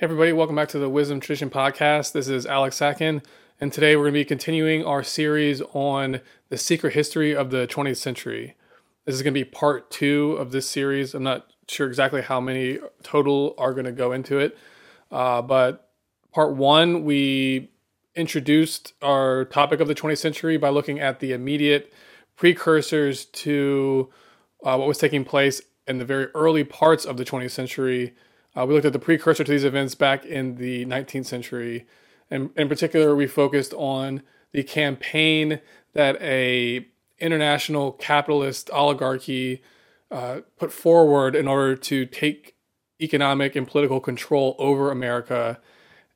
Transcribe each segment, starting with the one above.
Hey, everybody, welcome back to the Wisdom Tradition Podcast. This is Alex Sachon, and today we're going to be continuing our series on the secret history of the 20th century. This is going to be part two of this series. I'm not sure exactly how many total are going to go into it, uh, but part one, we introduced our topic of the 20th century by looking at the immediate precursors to uh, what was taking place in the very early parts of the 20th century uh, we looked at the precursor to these events back in the 19th century. And in particular, we focused on the campaign that a international capitalist oligarchy uh, put forward in order to take economic and political control over America.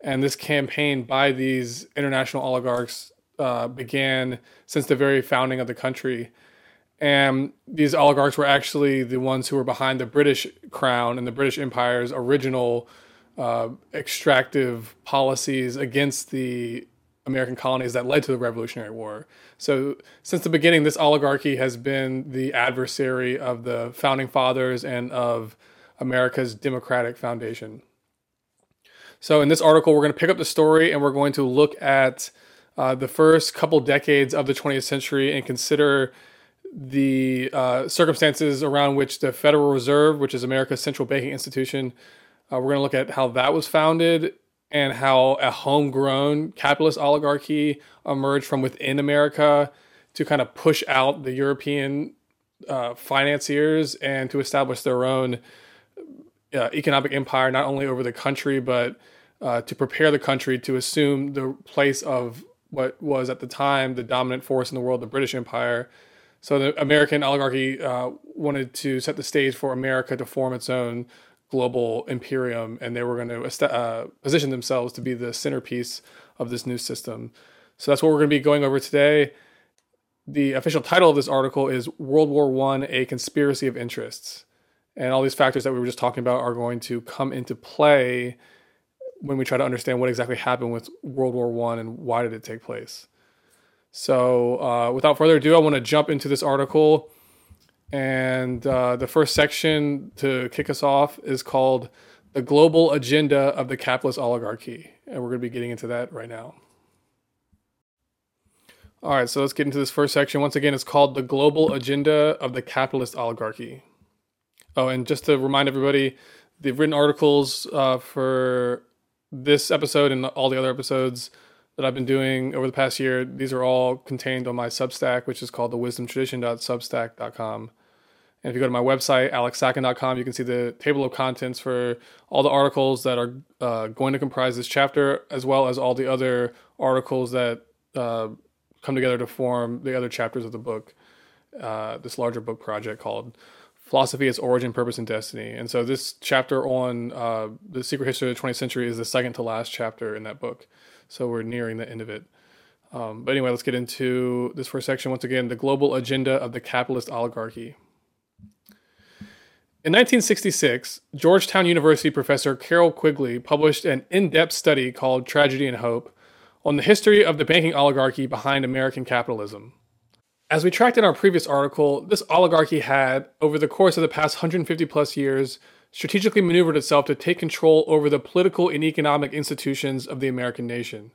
And this campaign by these international oligarchs uh, began since the very founding of the country. And these oligarchs were actually the ones who were behind the British crown and the British Empire's original uh, extractive policies against the American colonies that led to the Revolutionary War. So, since the beginning, this oligarchy has been the adversary of the founding fathers and of America's democratic foundation. So, in this article, we're going to pick up the story and we're going to look at uh, the first couple decades of the 20th century and consider the uh, circumstances around which the Federal Reserve, which is America's central banking institution, uh, we're going to look at how that was founded and how a homegrown capitalist oligarchy emerged from within America to kind of push out the European uh, financiers and to establish their own uh, economic empire, not only over the country, but uh, to prepare the country to assume the place of what was at the time the dominant force in the world, the British Empire so the American oligarchy uh, wanted to set the stage for America to form its own global imperium, and they were going to uh, position themselves to be the centerpiece of this new system. So that's what we're going to be going over today. The official title of this article is World War One: A Conspiracy of Interests, and all these factors that we were just talking about are going to come into play when we try to understand what exactly happened with World War One and why did it take place. So, uh, without further ado, I want to jump into this article. And uh, the first section to kick us off is called The Global Agenda of the Capitalist Oligarchy. And we're going to be getting into that right now. All right, so let's get into this first section. Once again, it's called The Global Agenda of the Capitalist Oligarchy. Oh, and just to remind everybody, the written articles uh, for this episode and all the other episodes that I've been doing over the past year. These are all contained on my Substack, which is called the wisdomtradition.substack.com. And if you go to my website, alexsachon.com, you can see the table of contents for all the articles that are uh, going to comprise this chapter, as well as all the other articles that uh, come together to form the other chapters of the book, uh, this larger book project called Philosophy, Its Origin, Purpose, and Destiny. And so this chapter on uh, the secret history of the 20th century is the second to last chapter in that book. So we're nearing the end of it. Um, but anyway, let's get into this first section. Once again, the global agenda of the capitalist oligarchy. In 1966, Georgetown University professor Carroll Quigley published an in depth study called Tragedy and Hope on the history of the banking oligarchy behind American capitalism. As we tracked in our previous article, this oligarchy had, over the course of the past 150 plus years, strategically maneuvered itself to take control over the political and economic institutions of the American nation.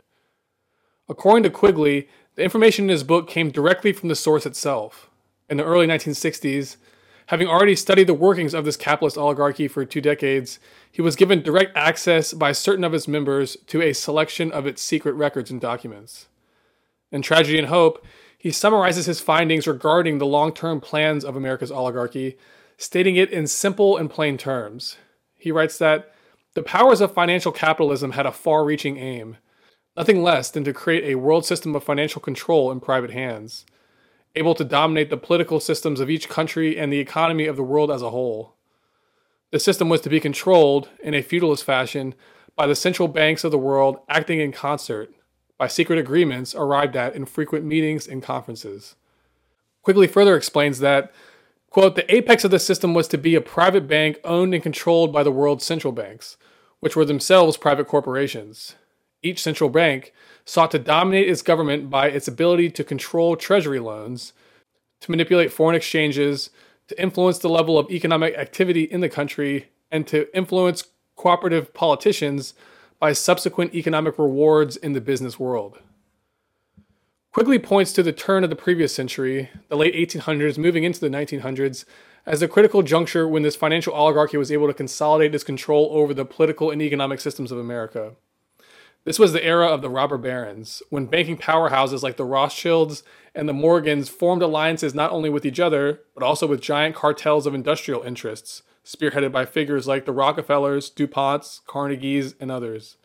According to Quigley, the information in his book came directly from the source itself. In the early 1960s, having already studied the workings of this capitalist oligarchy for two decades, he was given direct access by certain of its members to a selection of its secret records and documents. In Tragedy and Hope, he summarizes his findings regarding the long term plans of America's oligarchy stating it in simple and plain terms. He writes that the powers of financial capitalism had a far reaching aim, nothing less than to create a world system of financial control in private hands, able to dominate the political systems of each country and the economy of the world as a whole. The system was to be controlled, in a feudalist fashion, by the central banks of the world acting in concert, by secret agreements arrived at in frequent meetings and conferences. Quigley further explains that Quote, the apex of the system was to be a private bank owned and controlled by the world's central banks, which were themselves private corporations. Each central bank sought to dominate its government by its ability to control treasury loans, to manipulate foreign exchanges, to influence the level of economic activity in the country, and to influence cooperative politicians by subsequent economic rewards in the business world. Quigley points to the turn of the previous century, the late 1800s moving into the 1900s, as a critical juncture when this financial oligarchy was able to consolidate its control over the political and economic systems of America. This was the era of the robber barons, when banking powerhouses like the Rothschilds and the Morgans formed alliances not only with each other, but also with giant cartels of industrial interests, spearheaded by figures like the Rockefellers, DuPonts, Carnegies, and others.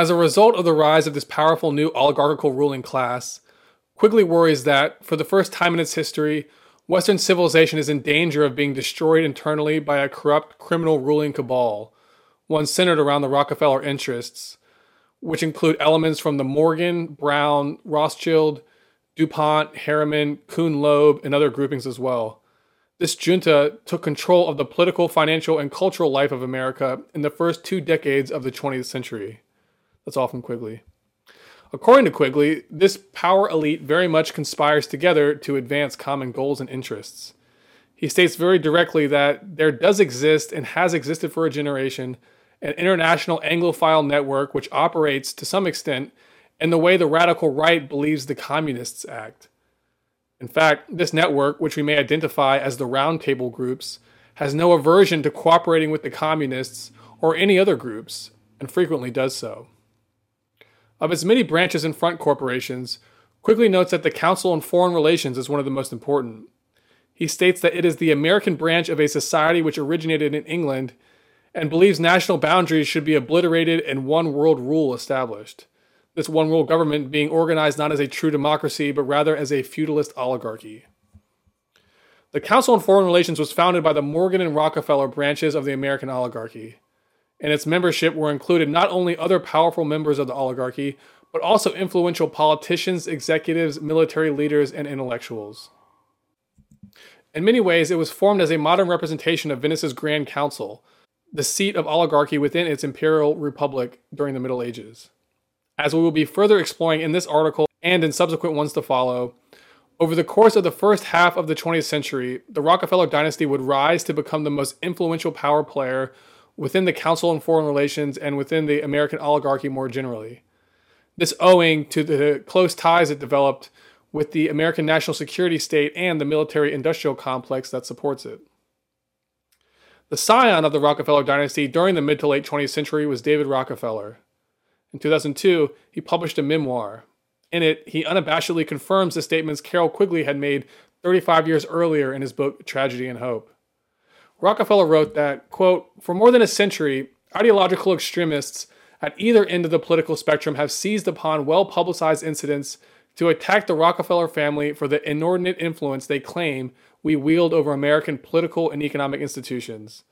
As a result of the rise of this powerful new oligarchical ruling class, Quigley worries that, for the first time in its history, Western civilization is in danger of being destroyed internally by a corrupt criminal ruling cabal, one centered around the Rockefeller interests, which include elements from the Morgan, Brown, Rothschild, DuPont, Harriman, Kuhn Loeb, and other groupings as well. This junta took control of the political, financial, and cultural life of America in the first two decades of the 20th century. That's all from Quigley. According to Quigley, this power elite very much conspires together to advance common goals and interests. He states very directly that there does exist and has existed for a generation an international Anglophile network which operates to some extent in the way the radical right believes the communists act. In fact, this network, which we may identify as the Roundtable groups, has no aversion to cooperating with the communists or any other groups, and frequently does so. Of its many branches and front corporations, Quigley notes that the Council on Foreign Relations is one of the most important. He states that it is the American branch of a society which originated in England and believes national boundaries should be obliterated and one world rule established. This one world government being organized not as a true democracy, but rather as a feudalist oligarchy. The Council on Foreign Relations was founded by the Morgan and Rockefeller branches of the American oligarchy and its membership were included not only other powerful members of the oligarchy, but also influential politicians, executives, military leaders, and intellectuals. In many ways, it was formed as a modern representation of Venice's Grand Council, the seat of oligarchy within its imperial republic during the Middle Ages. As we will be further exploring in this article and in subsequent ones to follow, over the course of the first half of the 20th century, the Rockefeller dynasty would rise to become the most influential power player within the Council on Foreign Relations and within the American oligarchy more generally. This owing to the close ties it developed with the American national security state and the military industrial complex that supports it. The scion of the Rockefeller dynasty during the mid to late 20th century was David Rockefeller. In 2002, he published a memoir. In it, he unabashedly confirms the statements Carroll Quigley had made 35 years earlier in his book Tragedy and Hope. Rockefeller wrote that, quote, for more than a century, ideological extremists at either end of the political spectrum have seized upon well publicized incidents to attack the Rockefeller family for the inordinate influence they claim we wield over American political and economic institutions.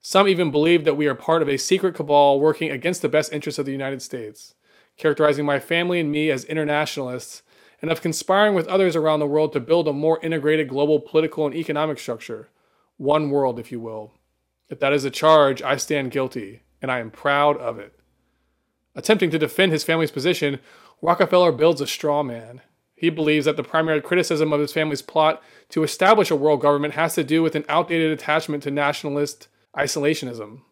Some even believe that we are part of a secret cabal working against the best interests of the United States, characterizing my family and me as internationalists, and of conspiring with others around the world to build a more integrated global political and economic structure one world, if you will. If that is a charge, I stand guilty, and I am proud of it. Attempting to defend his family's position, Rockefeller builds a straw man. He believes that the primary criticism of his family's plot to establish a world government has to do with an outdated attachment to nationalist isolationism.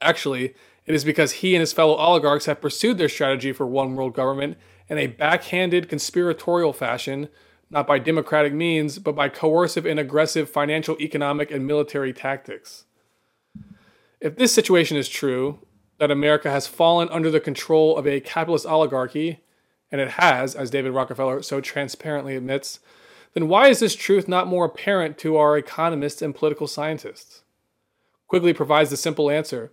Actually, it is because he and his fellow oligarchs have pursued their strategy for one world government in a backhanded conspiratorial fashion not by democratic means, but by coercive and aggressive financial, economic, and military tactics. If this situation is true, that America has fallen under the control of a capitalist oligarchy, and it has, as David Rockefeller so transparently admits, then why is this truth not more apparent to our economists and political scientists? Quigley provides the simple answer.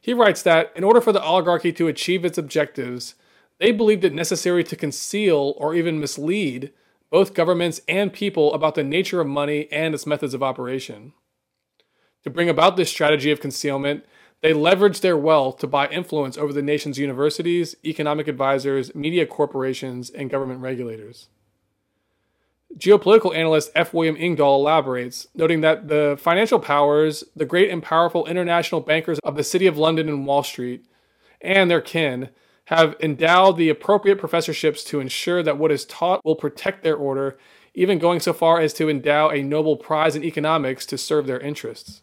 He writes that in order for the oligarchy to achieve its objectives, they believed it necessary to conceal or even mislead both governments and people about the nature of money and its methods of operation. To bring about this strategy of concealment, they leveraged their wealth to buy influence over the nation's universities, economic advisors, media corporations, and government regulators. Geopolitical analyst F. William Engdahl elaborates, noting that the financial powers, the great and powerful international bankers of the City of London and Wall Street, and their kin, have endowed the appropriate professorships to ensure that what is taught will protect their order, even going so far as to endow a Nobel Prize in economics to serve their interests.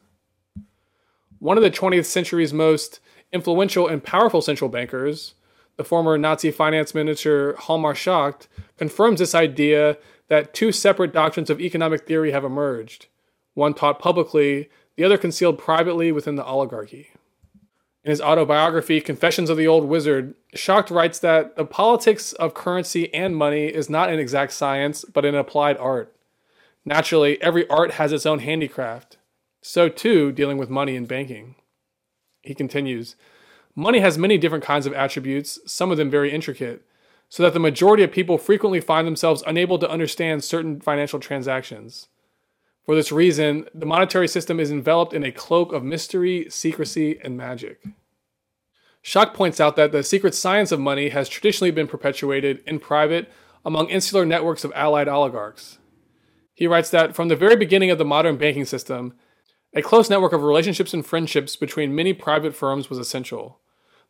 One of the 20th century's most influential and powerful central bankers, the former Nazi finance minister Hjalmar Schacht, confirms this idea that two separate doctrines of economic theory have emerged, one taught publicly, the other concealed privately within the oligarchy. In his autobiography, Confessions of the Old Wizard, Schacht writes that the politics of currency and money is not an exact science, but an applied art. Naturally, every art has its own handicraft. So, too, dealing with money and banking. He continues Money has many different kinds of attributes, some of them very intricate, so that the majority of people frequently find themselves unable to understand certain financial transactions. For this reason, the monetary system is enveloped in a cloak of mystery, secrecy, and magic. Schacht points out that the secret science of money has traditionally been perpetuated in private among insular networks of allied oligarchs. He writes that from the very beginning of the modern banking system, a close network of relationships and friendships between many private firms was essential.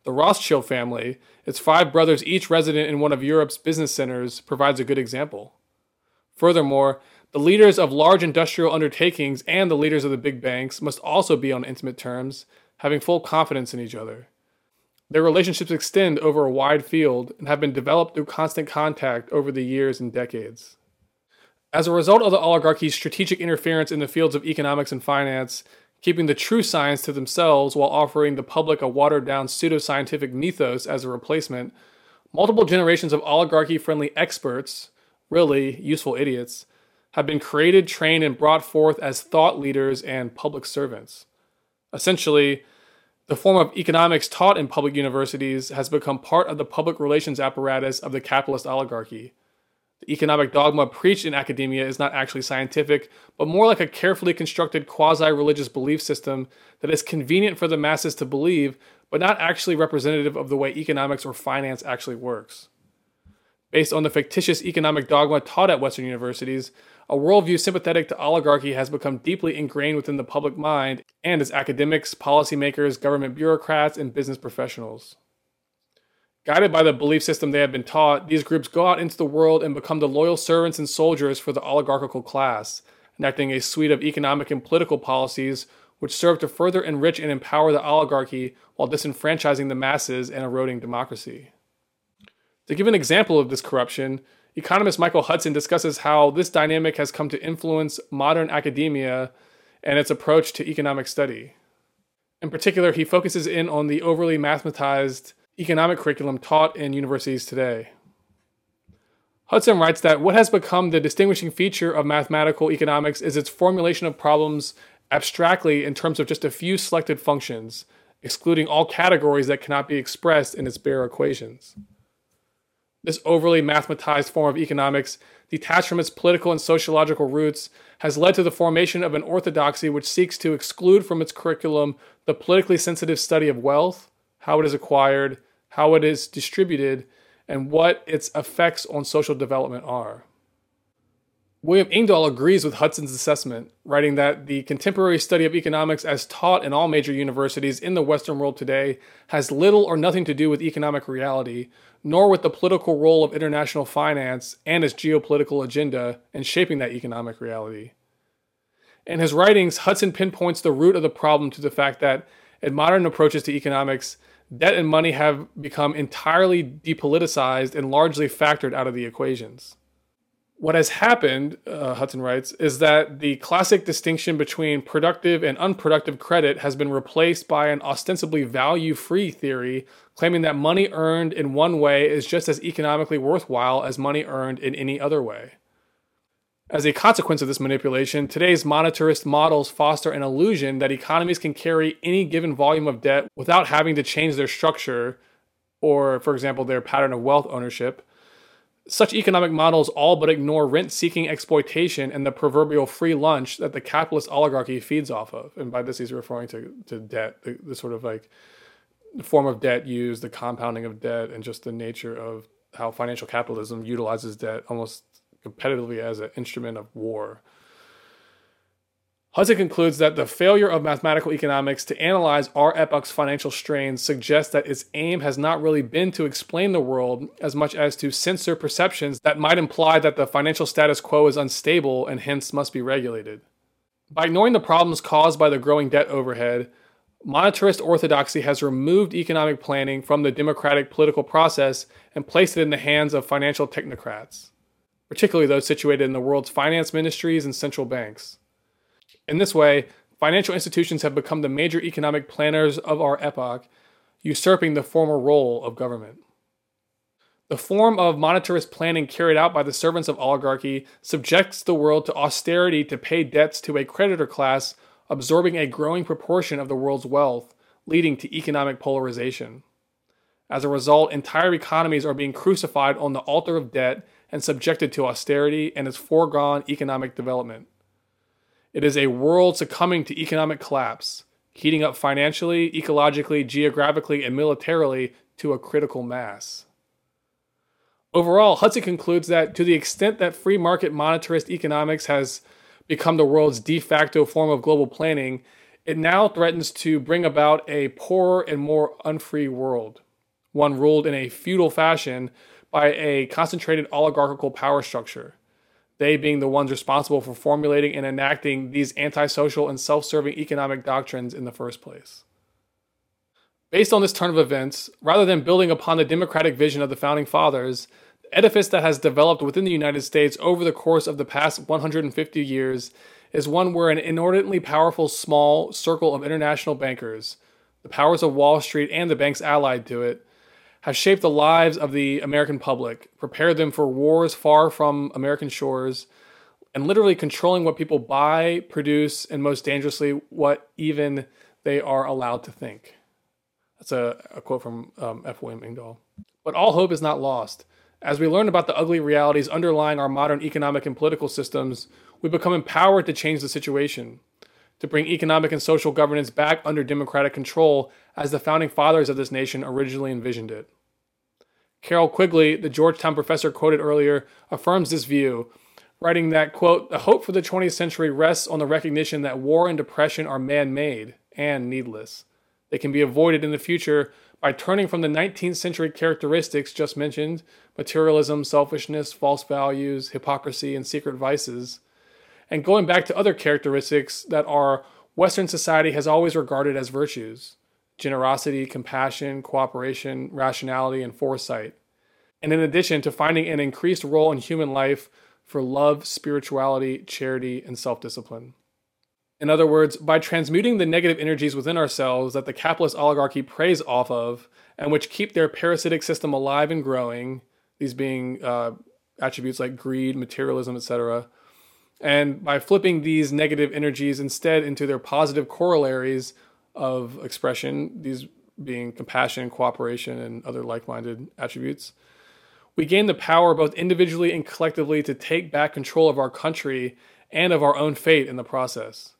The Rothschild family, its five brothers each resident in one of Europe's business centers, provides a good example. Furthermore, the leaders of large industrial undertakings and the leaders of the big banks must also be on intimate terms, having full confidence in each other. Their relationships extend over a wide field and have been developed through constant contact over the years and decades. As a result of the oligarchy's strategic interference in the fields of economics and finance, keeping the true science to themselves while offering the public a watered down pseudoscientific mythos as a replacement, multiple generations of oligarchy friendly experts, really useful idiots, have been created, trained, and brought forth as thought leaders and public servants. Essentially, the form of economics taught in public universities has become part of the public relations apparatus of the capitalist oligarchy. The economic dogma preached in academia is not actually scientific, but more like a carefully constructed quasi religious belief system that is convenient for the masses to believe, but not actually representative of the way economics or finance actually works. Based on the fictitious economic dogma taught at Western universities, a worldview sympathetic to oligarchy has become deeply ingrained within the public mind and as academics, policymakers, government bureaucrats, and business professionals. Guided by the belief system they have been taught, these groups go out into the world and become the loyal servants and soldiers for the oligarchical class, enacting a suite of economic and political policies which serve to further enrich and empower the oligarchy while disenfranchising the masses and eroding democracy. To give an example of this corruption, Economist Michael Hudson discusses how this dynamic has come to influence modern academia and its approach to economic study. In particular, he focuses in on the overly mathematized economic curriculum taught in universities today. Hudson writes that what has become the distinguishing feature of mathematical economics is its formulation of problems abstractly in terms of just a few selected functions, excluding all categories that cannot be expressed in its bare equations. This overly mathematized form of economics, detached from its political and sociological roots, has led to the formation of an orthodoxy which seeks to exclude from its curriculum the politically sensitive study of wealth, how it is acquired, how it is distributed, and what its effects on social development are. William Engdahl agrees with Hudson's assessment, writing that the contemporary study of economics as taught in all major universities in the Western world today has little or nothing to do with economic reality, nor with the political role of international finance and its geopolitical agenda in shaping that economic reality. In his writings, Hudson pinpoints the root of the problem to the fact that, in modern approaches to economics, debt and money have become entirely depoliticized and largely factored out of the equations what has happened, uh, Hudson writes, is that the classic distinction between productive and unproductive credit has been replaced by an ostensibly value free theory claiming that money earned in one way is just as economically worthwhile as money earned in any other way. As a consequence of this manipulation, today's monetarist models foster an illusion that economies can carry any given volume of debt without having to change their structure or, for example, their pattern of wealth ownership such economic models all but ignore rent seeking exploitation and the proverbial free lunch that the capitalist oligarchy feeds off of. And by this, he's referring to, to debt, the, the sort of like form of debt used, the compounding of debt, and just the nature of how financial capitalism utilizes debt almost competitively as an instrument of war. Hudson concludes that the failure of mathematical economics to analyze our epoch's financial strains suggests that its aim has not really been to explain the world as much as to censor perceptions that might imply that the financial status quo is unstable and hence must be regulated. By ignoring the problems caused by the growing debt overhead, monetarist orthodoxy has removed economic planning from the democratic political process and placed it in the hands of financial technocrats, particularly those situated in the world's finance ministries and central banks. In this way, financial institutions have become the major economic planners of our epoch, usurping the former role of government. The form of monetarist planning carried out by the servants of oligarchy subjects the world to austerity to pay debts to a creditor class absorbing a growing proportion of the world's wealth, leading to economic polarization. As a result, entire economies are being crucified on the altar of debt and subjected to austerity and its foregone economic development. It is a world succumbing to economic collapse, heating up financially, ecologically, geographically, and militarily to a critical mass. Overall, Hudson concludes that to the extent that free market monetarist economics has become the world's de facto form of global planning, it now threatens to bring about a poorer and more unfree world, one ruled in a feudal fashion by a concentrated oligarchical power structure, they being the ones responsible for formulating and enacting these antisocial and self serving economic doctrines in the first place. Based on this turn of events, rather than building upon the democratic vision of the founding fathers, the edifice that has developed within the United States over the course of the past 150 years is one where an inordinately powerful small circle of international bankers, the powers of Wall Street and the banks allied to it, have shaped the lives of the American public, prepared them for wars far from American shores, and literally controlling what people buy, produce, and most dangerously, what even they are allowed to think. That's a, a quote from um, F. William Engdahl. But all hope is not lost. As we learn about the ugly realities underlying our modern economic and political systems, we become empowered to change the situation, to bring economic and social governance back under democratic control as the founding fathers of this nation originally envisioned it. Carroll Quigley, the Georgetown professor quoted earlier, affirms this view, writing that, quote, the hope for the 20th century rests on the recognition that war and depression are man made and needless. They can be avoided in the future by turning from the 19th century characteristics just mentioned materialism, selfishness, false values, hypocrisy, and secret vices and going back to other characteristics that our Western society has always regarded as virtues generosity, compassion, cooperation, rationality, and foresight. And in addition to finding an increased role in human life for love, spirituality, charity, and self discipline. In other words, by transmuting the negative energies within ourselves that the capitalist oligarchy preys off of and which keep their parasitic system alive and growing, these being uh, attributes like greed, materialism, etc., and by flipping these negative energies instead into their positive corollaries of expression, these being compassion, cooperation, and other like minded attributes, we gain the power both individually and collectively to take back control of our country and of our own fate in the process.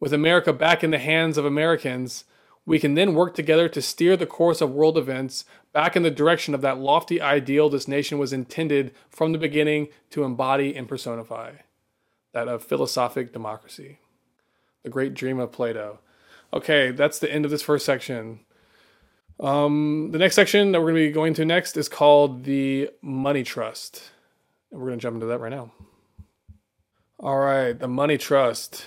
With America back in the hands of Americans, we can then work together to steer the course of world events back in the direction of that lofty ideal this nation was intended from the beginning to embody and personify that of philosophic democracy. The great dream of Plato. Okay, that's the end of this first section. Um, the next section that we're going to be going to next is called the Money Trust. And we're going to jump into that right now. All right, the Money Trust.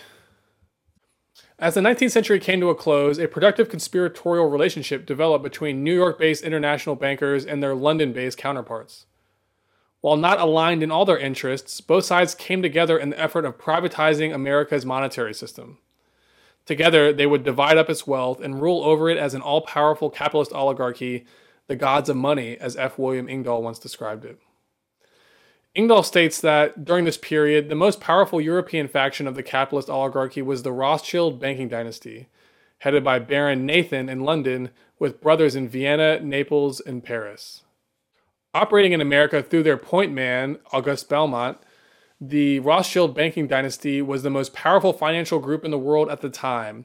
As the 19th century came to a close, a productive conspiratorial relationship developed between New York based international bankers and their London based counterparts. While not aligned in all their interests, both sides came together in the effort of privatizing America's monetary system. Together, they would divide up its wealth and rule over it as an all powerful capitalist oligarchy, the gods of money, as F. William Engdahl once described it. Engdahl states that during this period, the most powerful European faction of the capitalist oligarchy was the Rothschild banking dynasty, headed by Baron Nathan in London, with brothers in Vienna, Naples, and Paris. Operating in America through their point man, August Belmont, the Rothschild banking dynasty was the most powerful financial group in the world at the time.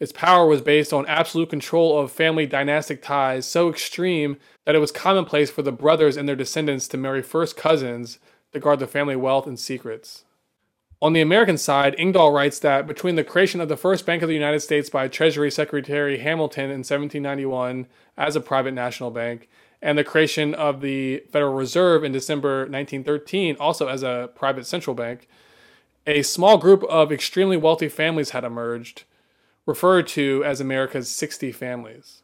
Its power was based on absolute control of family dynastic ties so extreme that it was commonplace for the brothers and their descendants to marry first cousins to guard the family wealth and secrets. On the American side, Engdahl writes that between the creation of the first Bank of the United States by Treasury Secretary Hamilton in 1791 as a private national bank, and the creation of the Federal Reserve in December 1913, also as a private central bank, a small group of extremely wealthy families had emerged referred to as America's 60 families.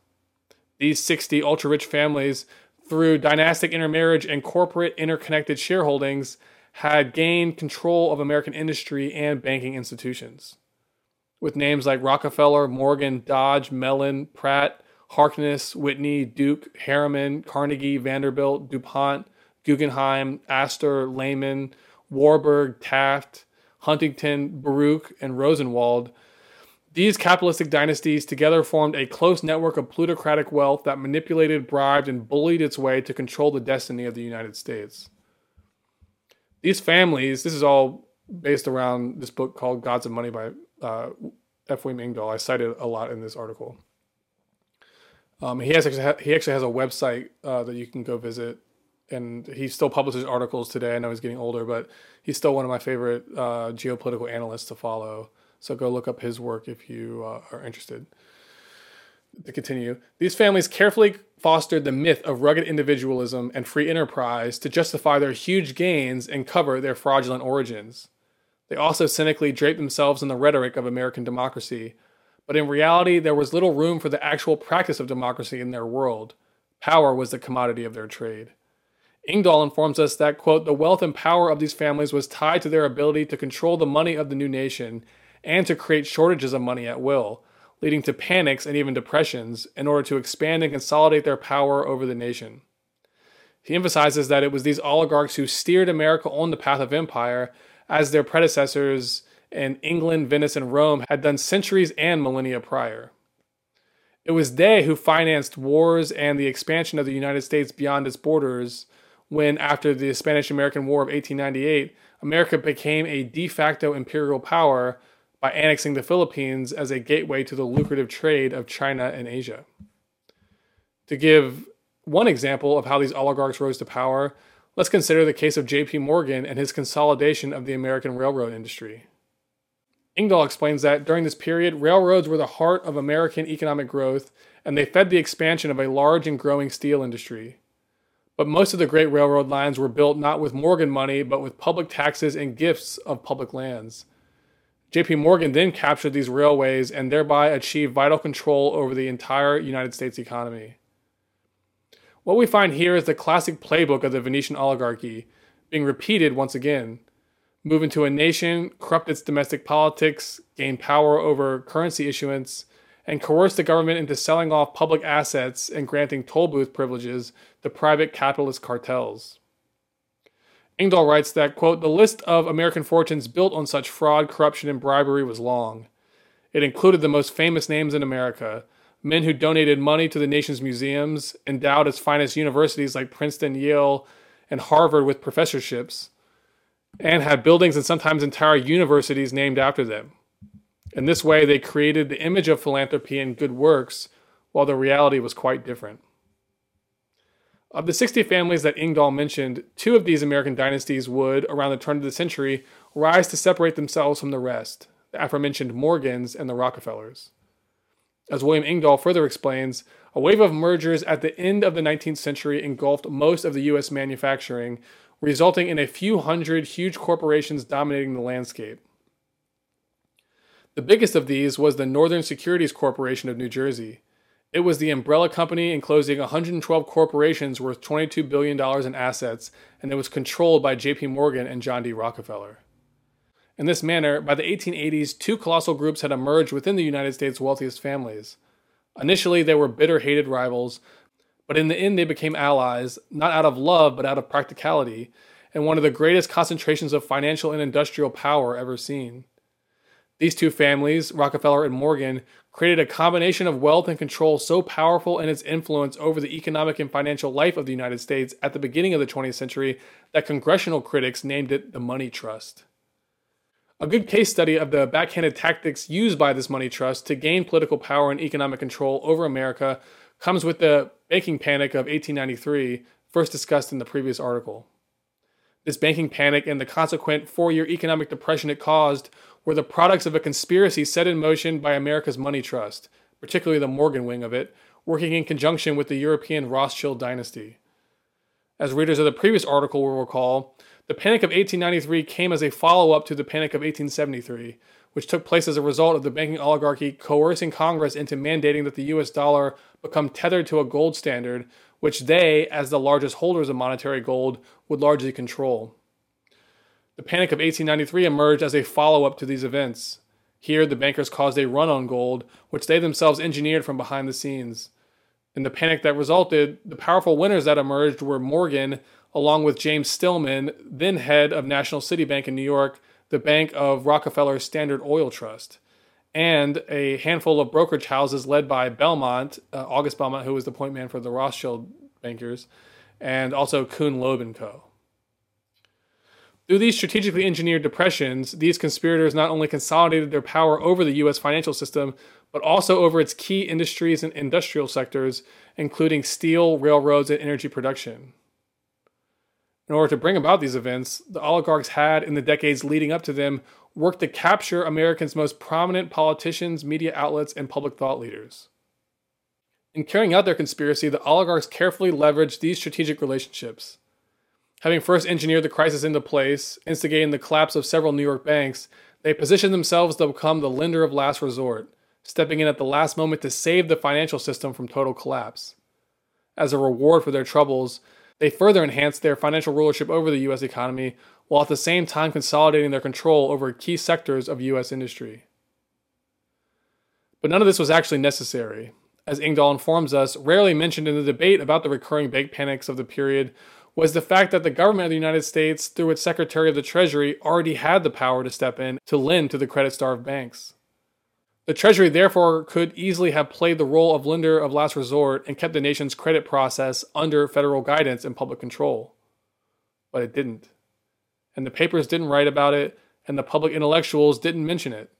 These 60 ultra rich families, through dynastic intermarriage and corporate interconnected shareholdings, had gained control of American industry and banking institutions. With names like Rockefeller, Morgan, Dodge, Mellon, Pratt, Harkness, Whitney, Duke, Harriman, Carnegie, Vanderbilt, DuPont, Guggenheim, Astor, Lehman, Warburg, Taft, Huntington, Baruch, and Rosenwald, these capitalistic dynasties together formed a close network of plutocratic wealth that manipulated, bribed, and bullied its way to control the destiny of the United States. These families, this is all based around this book called Gods of Money by uh, F. William Engdahl. I cited a lot in this article. Um, he has he actually has a website uh, that you can go visit, and he still publishes articles today. I know he's getting older, but he's still one of my favorite uh, geopolitical analysts to follow. So go look up his work if you uh, are interested. To continue, these families carefully fostered the myth of rugged individualism and free enterprise to justify their huge gains and cover their fraudulent origins. They also cynically draped themselves in the rhetoric of American democracy, but in reality, there was little room for the actual practice of democracy in their world. Power was the commodity of their trade. Engdahl informs us that, quote, the wealth and power of these families was tied to their ability to control the money of the new nation and to create shortages of money at will, leading to panics and even depressions in order to expand and consolidate their power over the nation. He emphasizes that it was these oligarchs who steered America on the path of empire as their predecessors in England, Venice, and Rome had done centuries and millennia prior. It was they who financed wars and the expansion of the United States beyond its borders when, after the Spanish American War of 1898, America became a de facto imperial power by annexing the Philippines as a gateway to the lucrative trade of China and Asia. To give one example of how these oligarchs rose to power, Let's consider the case of JP Morgan and his consolidation of the American railroad industry. Engdahl explains that during this period, railroads were the heart of American economic growth and they fed the expansion of a large and growing steel industry. But most of the great railroad lines were built not with Morgan money, but with public taxes and gifts of public lands. JP Morgan then captured these railways and thereby achieved vital control over the entire United States economy. What we find here is the classic playbook of the Venetian oligarchy being repeated once again. Move into a nation, corrupt its domestic politics, gain power over currency issuance, and coerce the government into selling off public assets and granting toll booth privileges to private capitalist cartels. Engdahl writes that, quote, the list of American fortunes built on such fraud, corruption, and bribery was long. It included the most famous names in America, men who donated money to the nation's museums, endowed its finest universities like Princeton, Yale, and Harvard with professorships, and had buildings and sometimes entire universities named after them. In this way, they created the image of philanthropy and good works, while the reality was quite different. Of the 60 families that Engdahl mentioned, two of these American dynasties would, around the turn of the century, rise to separate themselves from the rest the aforementioned Morgans and the Rockefellers. As William Engdahl further explains, a wave of mergers at the end of the 19th century engulfed most of the U.S. manufacturing, resulting in a few hundred huge corporations dominating the landscape. The biggest of these was the Northern Securities Corporation of New Jersey. It was the umbrella company enclosing 112 corporations worth $22 billion in assets, and it was controlled by JP Morgan and John D. Rockefeller. In this manner, by the 1880s, two colossal groups had emerged within the United States' wealthiest families. Initially, they were bitter, hated rivals, but in the end, they became allies, not out of love, but out of practicality, and one of the greatest concentrations of financial and industrial power ever seen. These two families, Rockefeller and Morgan, created a combination of wealth and control so powerful in its influence over the economic and financial life of the United States at the beginning of the 20th century that congressional critics named it the Money Trust. A good case study of the backhanded tactics used by this money trust to gain political power and economic control over America comes with the banking panic of 1893, first discussed in the previous article. This banking panic and the consequent four year economic depression it caused were the products of a conspiracy set in motion by America's money trust, particularly the Morgan wing of it, working in conjunction with the European Rothschild dynasty. As readers of the previous article will recall, the Panic of 1893 came as a follow up to the Panic of 1873, which took place as a result of the banking oligarchy coercing Congress into mandating that the US dollar become tethered to a gold standard, which they, as the largest holders of monetary gold, would largely control. The Panic of 1893 emerged as a follow up to these events. Here, the bankers caused a run on gold, which they themselves engineered from behind the scenes. In the panic that resulted, the powerful winners that emerged were Morgan, along with James Stillman, then head of National City Bank in New York, the bank of Rockefeller Standard Oil Trust, and a handful of brokerage houses led by Belmont, uh, August Belmont, who was the point man for the Rothschild bankers, and also Kuhn Loeb Co. Through these strategically engineered depressions, these conspirators not only consolidated their power over the U.S. financial system, but also over its key industries and industrial sectors, including steel, railroads, and energy production. In order to bring about these events, the oligarchs had, in the decades leading up to them, worked to capture Americans' most prominent politicians, media outlets, and public thought leaders. In carrying out their conspiracy, the oligarchs carefully leveraged these strategic relationships. Having first engineered the crisis into place, instigating the collapse of several New York banks, they positioned themselves to become the lender of last resort, stepping in at the last moment to save the financial system from total collapse. As a reward for their troubles, they further enhanced their financial rulership over the U.S. economy while at the same time consolidating their control over key sectors of U.S. industry. But none of this was actually necessary. As Engdahl informs us, rarely mentioned in the debate about the recurring bank panics of the period was the fact that the government of the United States, through its Secretary of the Treasury, already had the power to step in to lend to the credit starved banks. The Treasury therefore could easily have played the role of lender of last resort and kept the nation's credit process under federal guidance and public control. But it didn't. And the papers didn't write about it, and the public intellectuals didn't mention it.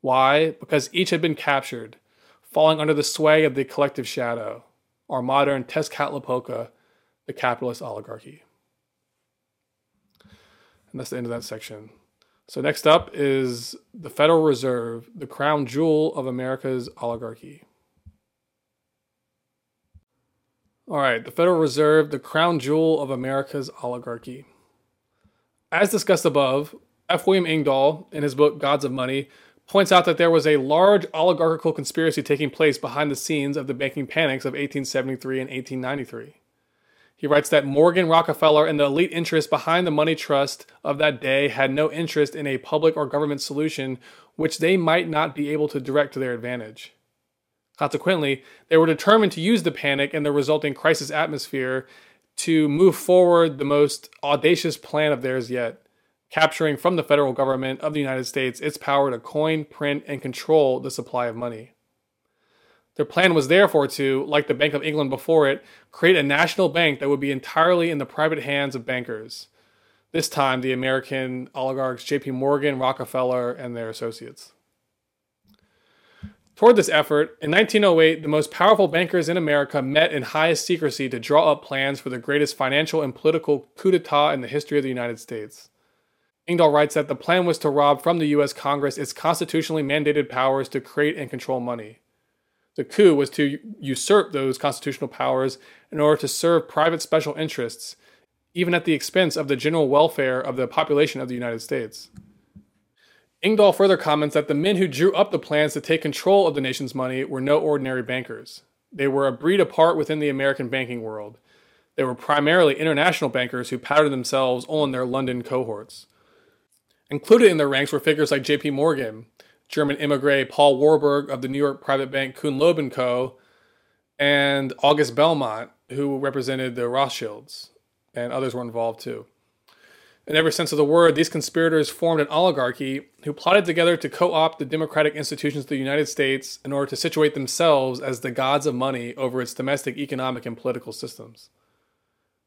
Why? Because each had been captured, falling under the sway of the collective shadow, our modern Tezcatlipoca the capitalist oligarchy. And that's the end of that section. So, next up is the Federal Reserve, the crown jewel of America's oligarchy. All right, the Federal Reserve, the crown jewel of America's oligarchy. As discussed above, F. William Engdahl, in his book Gods of Money, points out that there was a large oligarchical conspiracy taking place behind the scenes of the banking panics of 1873 and 1893. He writes that Morgan Rockefeller and the elite interests behind the money trust of that day had no interest in a public or government solution which they might not be able to direct to their advantage. Consequently, they were determined to use the panic and the resulting crisis atmosphere to move forward the most audacious plan of theirs yet, capturing from the federal government of the United States its power to coin, print, and control the supply of money. Their plan was therefore to, like the Bank of England before it, create a national bank that would be entirely in the private hands of bankers. This time, the American oligarchs JP Morgan, Rockefeller, and their associates. Toward this effort, in 1908, the most powerful bankers in America met in highest secrecy to draw up plans for the greatest financial and political coup d'etat in the history of the United States. Engdahl writes that the plan was to rob from the U.S. Congress its constitutionally mandated powers to create and control money. The coup was to usurp those constitutional powers in order to serve private special interests, even at the expense of the general welfare of the population of the United States. Engdahl further comments that the men who drew up the plans to take control of the nation's money were no ordinary bankers. They were a breed apart within the American banking world. They were primarily international bankers who patterned themselves on their London cohorts. Included in their ranks were figures like J.P. Morgan, German immigrant Paul Warburg of the New York private bank Kuhn Loeb Co., and August Belmont, who represented the Rothschilds, and others were involved too. In every sense of the word, these conspirators formed an oligarchy who plotted together to co opt the democratic institutions of the United States in order to situate themselves as the gods of money over its domestic economic and political systems.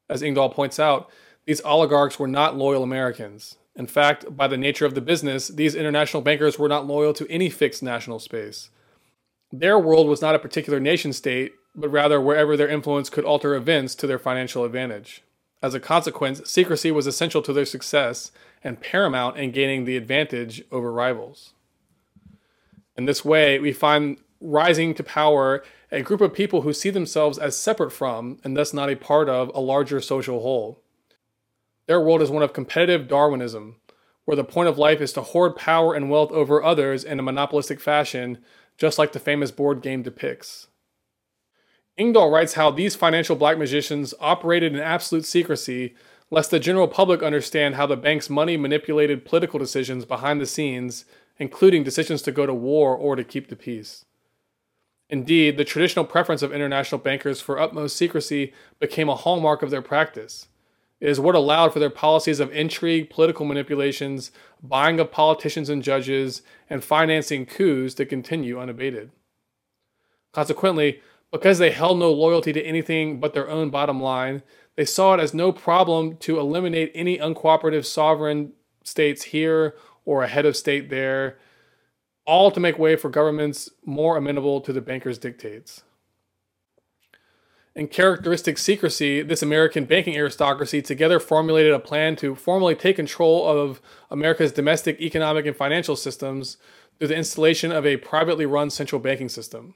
As Engdahl points out, these oligarchs were not loyal Americans. In fact, by the nature of the business, these international bankers were not loyal to any fixed national space. Their world was not a particular nation state, but rather wherever their influence could alter events to their financial advantage. As a consequence, secrecy was essential to their success and paramount in gaining the advantage over rivals. In this way, we find rising to power a group of people who see themselves as separate from, and thus not a part of, a larger social whole. Their world is one of competitive Darwinism, where the point of life is to hoard power and wealth over others in a monopolistic fashion, just like the famous board game depicts. Engdahl writes how these financial black magicians operated in absolute secrecy, lest the general public understand how the bank's money manipulated political decisions behind the scenes, including decisions to go to war or to keep the peace. Indeed, the traditional preference of international bankers for utmost secrecy became a hallmark of their practice. Is what allowed for their policies of intrigue, political manipulations, buying of politicians and judges, and financing coups to continue unabated. Consequently, because they held no loyalty to anything but their own bottom line, they saw it as no problem to eliminate any uncooperative sovereign states here or a head of state there, all to make way for governments more amenable to the bankers' dictates. In characteristic secrecy, this American banking aristocracy together formulated a plan to formally take control of America's domestic economic and financial systems through the installation of a privately run central banking system.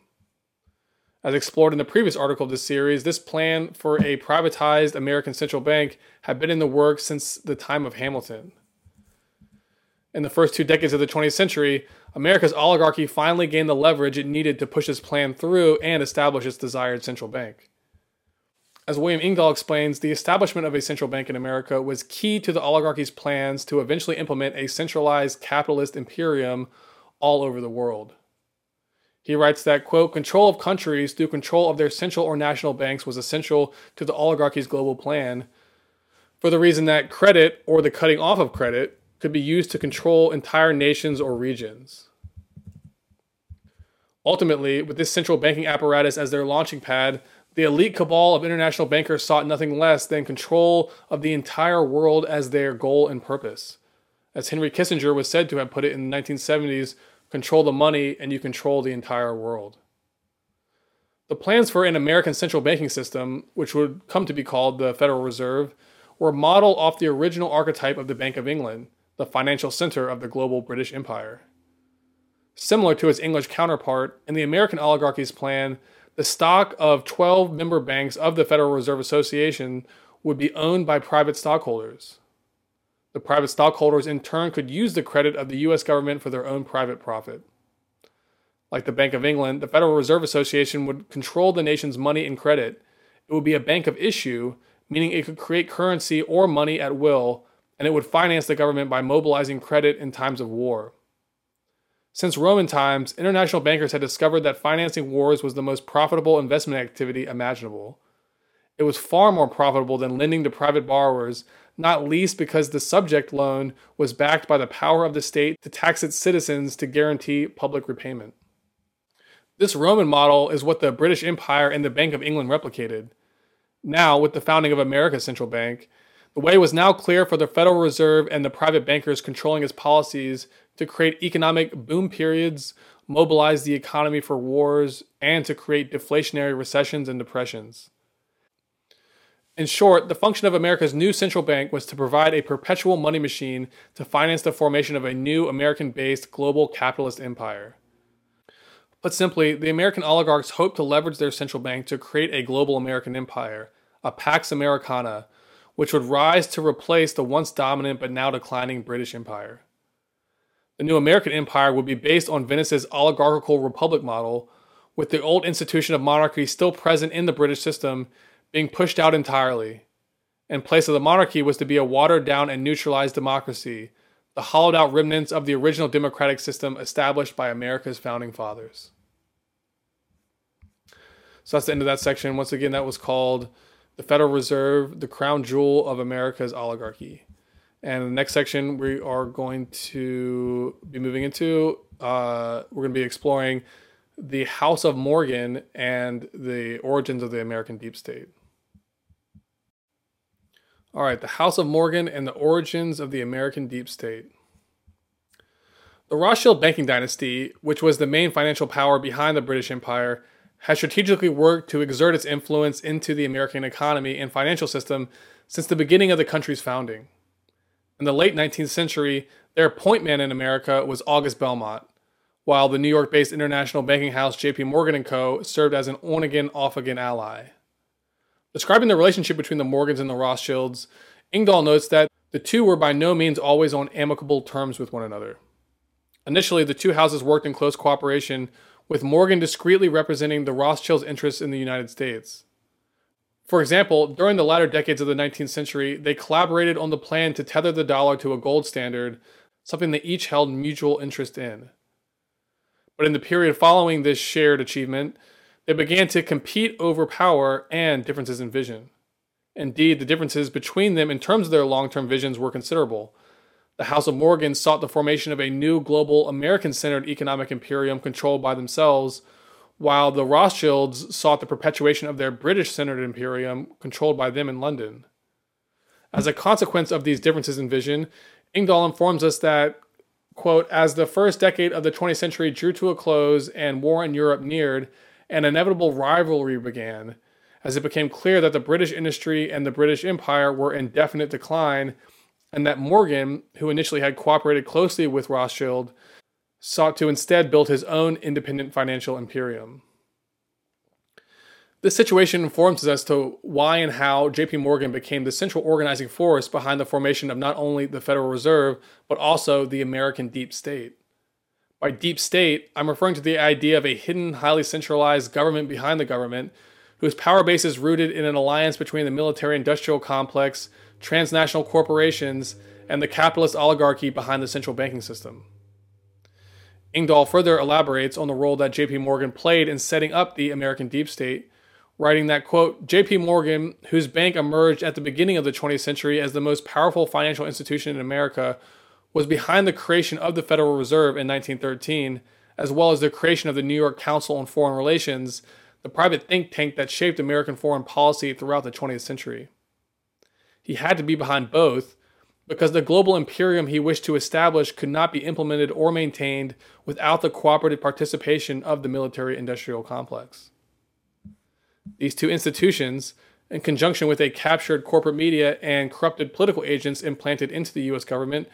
As explored in the previous article of this series, this plan for a privatized American central bank had been in the works since the time of Hamilton. In the first two decades of the 20th century, America's oligarchy finally gained the leverage it needed to push its plan through and establish its desired central bank. As William Engdahl explains, the establishment of a central bank in America was key to the oligarchy's plans to eventually implement a centralized capitalist imperium all over the world. He writes that, quote, control of countries through control of their central or national banks was essential to the oligarchy's global plan for the reason that credit, or the cutting off of credit, could be used to control entire nations or regions. Ultimately, with this central banking apparatus as their launching pad, the elite cabal of international bankers sought nothing less than control of the entire world as their goal and purpose. As Henry Kissinger was said to have put it in the 1970s, control the money and you control the entire world. The plans for an American central banking system, which would come to be called the Federal Reserve, were modeled off the original archetype of the Bank of England, the financial center of the global British Empire. Similar to its English counterpart, in the American oligarchy's plan, the stock of 12 member banks of the Federal Reserve Association would be owned by private stockholders. The private stockholders, in turn, could use the credit of the U.S. government for their own private profit. Like the Bank of England, the Federal Reserve Association would control the nation's money and credit. It would be a bank of issue, meaning it could create currency or money at will, and it would finance the government by mobilizing credit in times of war. Since Roman times, international bankers had discovered that financing wars was the most profitable investment activity imaginable. It was far more profitable than lending to private borrowers, not least because the subject loan was backed by the power of the state to tax its citizens to guarantee public repayment. This Roman model is what the British Empire and the Bank of England replicated. Now, with the founding of America's central bank, the way was now clear for the Federal Reserve and the private bankers controlling its policies to create economic boom periods, mobilize the economy for wars, and to create deflationary recessions and depressions. In short, the function of America's new central bank was to provide a perpetual money machine to finance the formation of a new American based global capitalist empire. Put simply, the American oligarchs hoped to leverage their central bank to create a global American empire, a Pax Americana, which would rise to replace the once dominant but now declining British Empire. The new American empire would be based on Venice's oligarchical republic model, with the old institution of monarchy still present in the British system being pushed out entirely. In place of the monarchy was to be a watered down and neutralized democracy, the hollowed out remnants of the original democratic system established by America's founding fathers. So that's the end of that section. Once again, that was called The Federal Reserve, the Crown Jewel of America's Oligarchy. And the next section we are going to be moving into, uh, we're going to be exploring the House of Morgan and the origins of the American deep state. All right, the House of Morgan and the origins of the American deep state. The Rothschild banking dynasty, which was the main financial power behind the British Empire, has strategically worked to exert its influence into the American economy and financial system since the beginning of the country's founding. In the late 19th century, their point man in America was August Belmont, while the New York-based international banking house J.P. Morgan & Co. served as an on-again, off-again ally. Describing the relationship between the Morgans and the Rothschilds, Engdahl notes that the two were by no means always on amicable terms with one another. Initially, the two houses worked in close cooperation, with Morgan discreetly representing the Rothschilds' interests in the United States. For example, during the latter decades of the 19th century, they collaborated on the plan to tether the dollar to a gold standard, something they each held mutual interest in. But in the period following this shared achievement, they began to compete over power and differences in vision. Indeed, the differences between them in terms of their long term visions were considerable. The House of Morgan sought the formation of a new global American centered economic imperium controlled by themselves, while the Rothschilds sought the perpetuation of their British centered imperium controlled by them in London. As a consequence of these differences in vision, Engdahl informs us that, quote, as the first decade of the 20th century drew to a close and war in Europe neared, an inevitable rivalry began as it became clear that the British industry and the British Empire were in definite decline, and that Morgan, who initially had cooperated closely with Rothschild, sought to instead build his own independent financial imperium. This situation informs us as to why and how JP Morgan became the central organizing force behind the formation of not only the Federal Reserve, but also the American deep state. By deep state, I'm referring to the idea of a hidden, highly centralized government behind the government whose power base is rooted in an alliance between the military industrial complex, transnational corporations, and the capitalist oligarchy behind the central banking system. Engdahl further elaborates on the role that JP Morgan played in setting up the American deep state, writing that, quote, JP Morgan, whose bank emerged at the beginning of the 20th century as the most powerful financial institution in America, was behind the creation of the Federal Reserve in 1913, as well as the creation of the New York Council on Foreign Relations the private think tank that shaped American foreign policy throughout the 20th century. He had to be behind both because the global imperium he wished to establish could not be implemented or maintained without the cooperative participation of the military industrial complex. These two institutions, in conjunction with a captured corporate media and corrupted political agents implanted into the US government,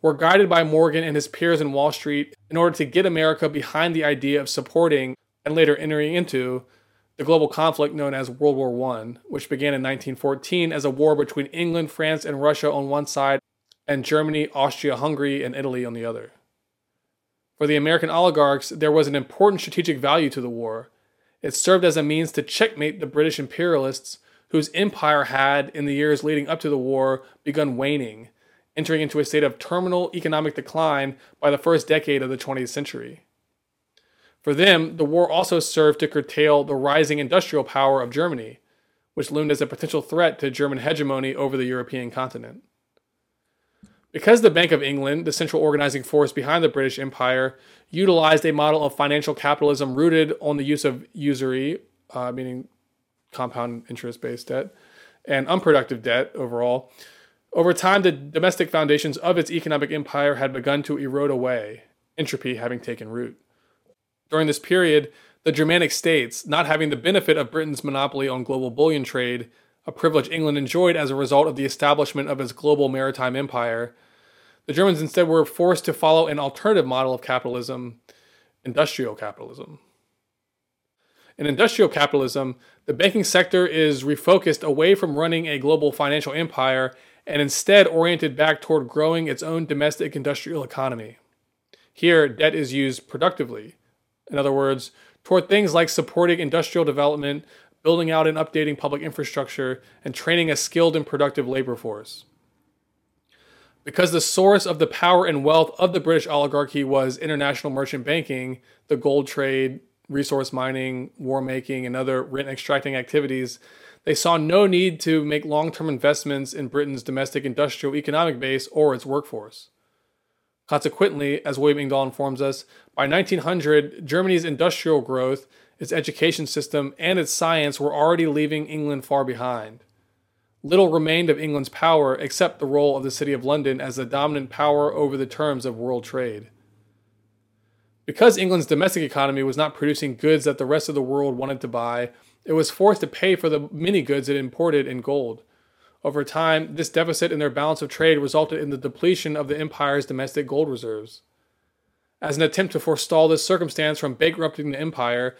were guided by Morgan and his peers in Wall Street in order to get America behind the idea of supporting and later entering into the global conflict known as World War I, which began in 1914 as a war between England, France, and Russia on one side, and Germany, Austria Hungary, and Italy on the other. For the American oligarchs, there was an important strategic value to the war. It served as a means to checkmate the British imperialists, whose empire had, in the years leading up to the war, begun waning, entering into a state of terminal economic decline by the first decade of the 20th century. For them, the war also served to curtail the rising industrial power of Germany, which loomed as a potential threat to German hegemony over the European continent. Because the Bank of England, the central organizing force behind the British Empire, utilized a model of financial capitalism rooted on the use of usury, uh, meaning compound interest based debt, and unproductive debt overall, over time the domestic foundations of its economic empire had begun to erode away, entropy having taken root. During this period, the Germanic states, not having the benefit of Britain's monopoly on global bullion trade, a privilege England enjoyed as a result of the establishment of its global maritime empire, the Germans instead were forced to follow an alternative model of capitalism, industrial capitalism. In industrial capitalism, the banking sector is refocused away from running a global financial empire and instead oriented back toward growing its own domestic industrial economy. Here, debt is used productively in other words, toward things like supporting industrial development, building out and updating public infrastructure, and training a skilled and productive labor force. Because the source of the power and wealth of the British oligarchy was international merchant banking, the gold trade, resource mining, war making, and other rent extracting activities, they saw no need to make long term investments in Britain's domestic industrial economic base or its workforce. Consequently, as William Engdahl informs us, by 1900, Germany's industrial growth, its education system, and its science were already leaving England far behind. Little remained of England's power except the role of the City of London as the dominant power over the terms of world trade. Because England's domestic economy was not producing goods that the rest of the world wanted to buy, it was forced to pay for the many goods it imported in gold. Over time, this deficit in their balance of trade resulted in the depletion of the empire's domestic gold reserves. As an attempt to forestall this circumstance from bankrupting the empire,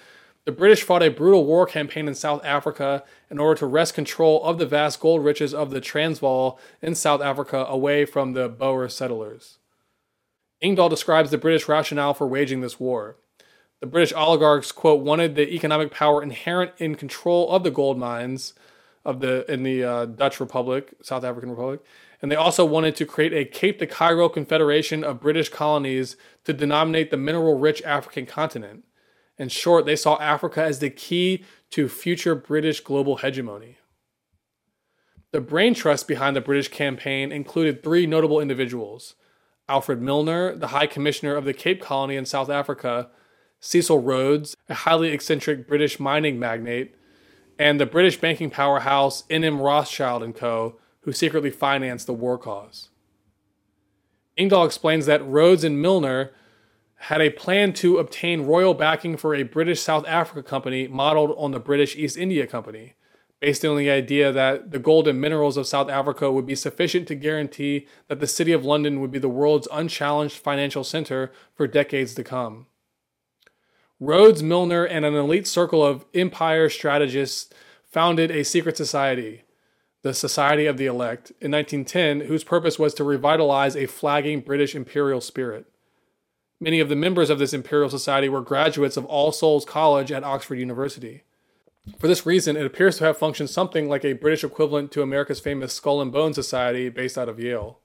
The British fought a brutal war campaign in South Africa in order to wrest control of the vast gold riches of the Transvaal in South Africa away from the Boer settlers. Engdahl describes the British rationale for waging this war. The British oligarchs, quote, wanted the economic power inherent in control of the gold mines of the in the uh, Dutch Republic, South African Republic, and they also wanted to create a Cape to Cairo confederation of British colonies to denominate the mineral-rich African continent. In short, they saw Africa as the key to future British global hegemony. The brain trust behind the British campaign included three notable individuals Alfred Milner, the High Commissioner of the Cape Colony in South Africa, Cecil Rhodes, a highly eccentric British mining magnate, and the British banking powerhouse N.M. Rothschild & Co., who secretly financed the war cause. Engdahl explains that Rhodes and Milner had a plan to obtain royal backing for a British South Africa company modeled on the British East India Company, based on the idea that the gold and minerals of South Africa would be sufficient to guarantee that the City of London would be the world's unchallenged financial center for decades to come. Rhodes, Milner, and an elite circle of empire strategists founded a secret society, the Society of the Elect, in 1910, whose purpose was to revitalize a flagging British imperial spirit. Many of the members of this imperial society were graduates of All Souls College at Oxford University. For this reason, it appears to have functioned something like a British equivalent to America's famous Skull and Bone Society based out of Yale.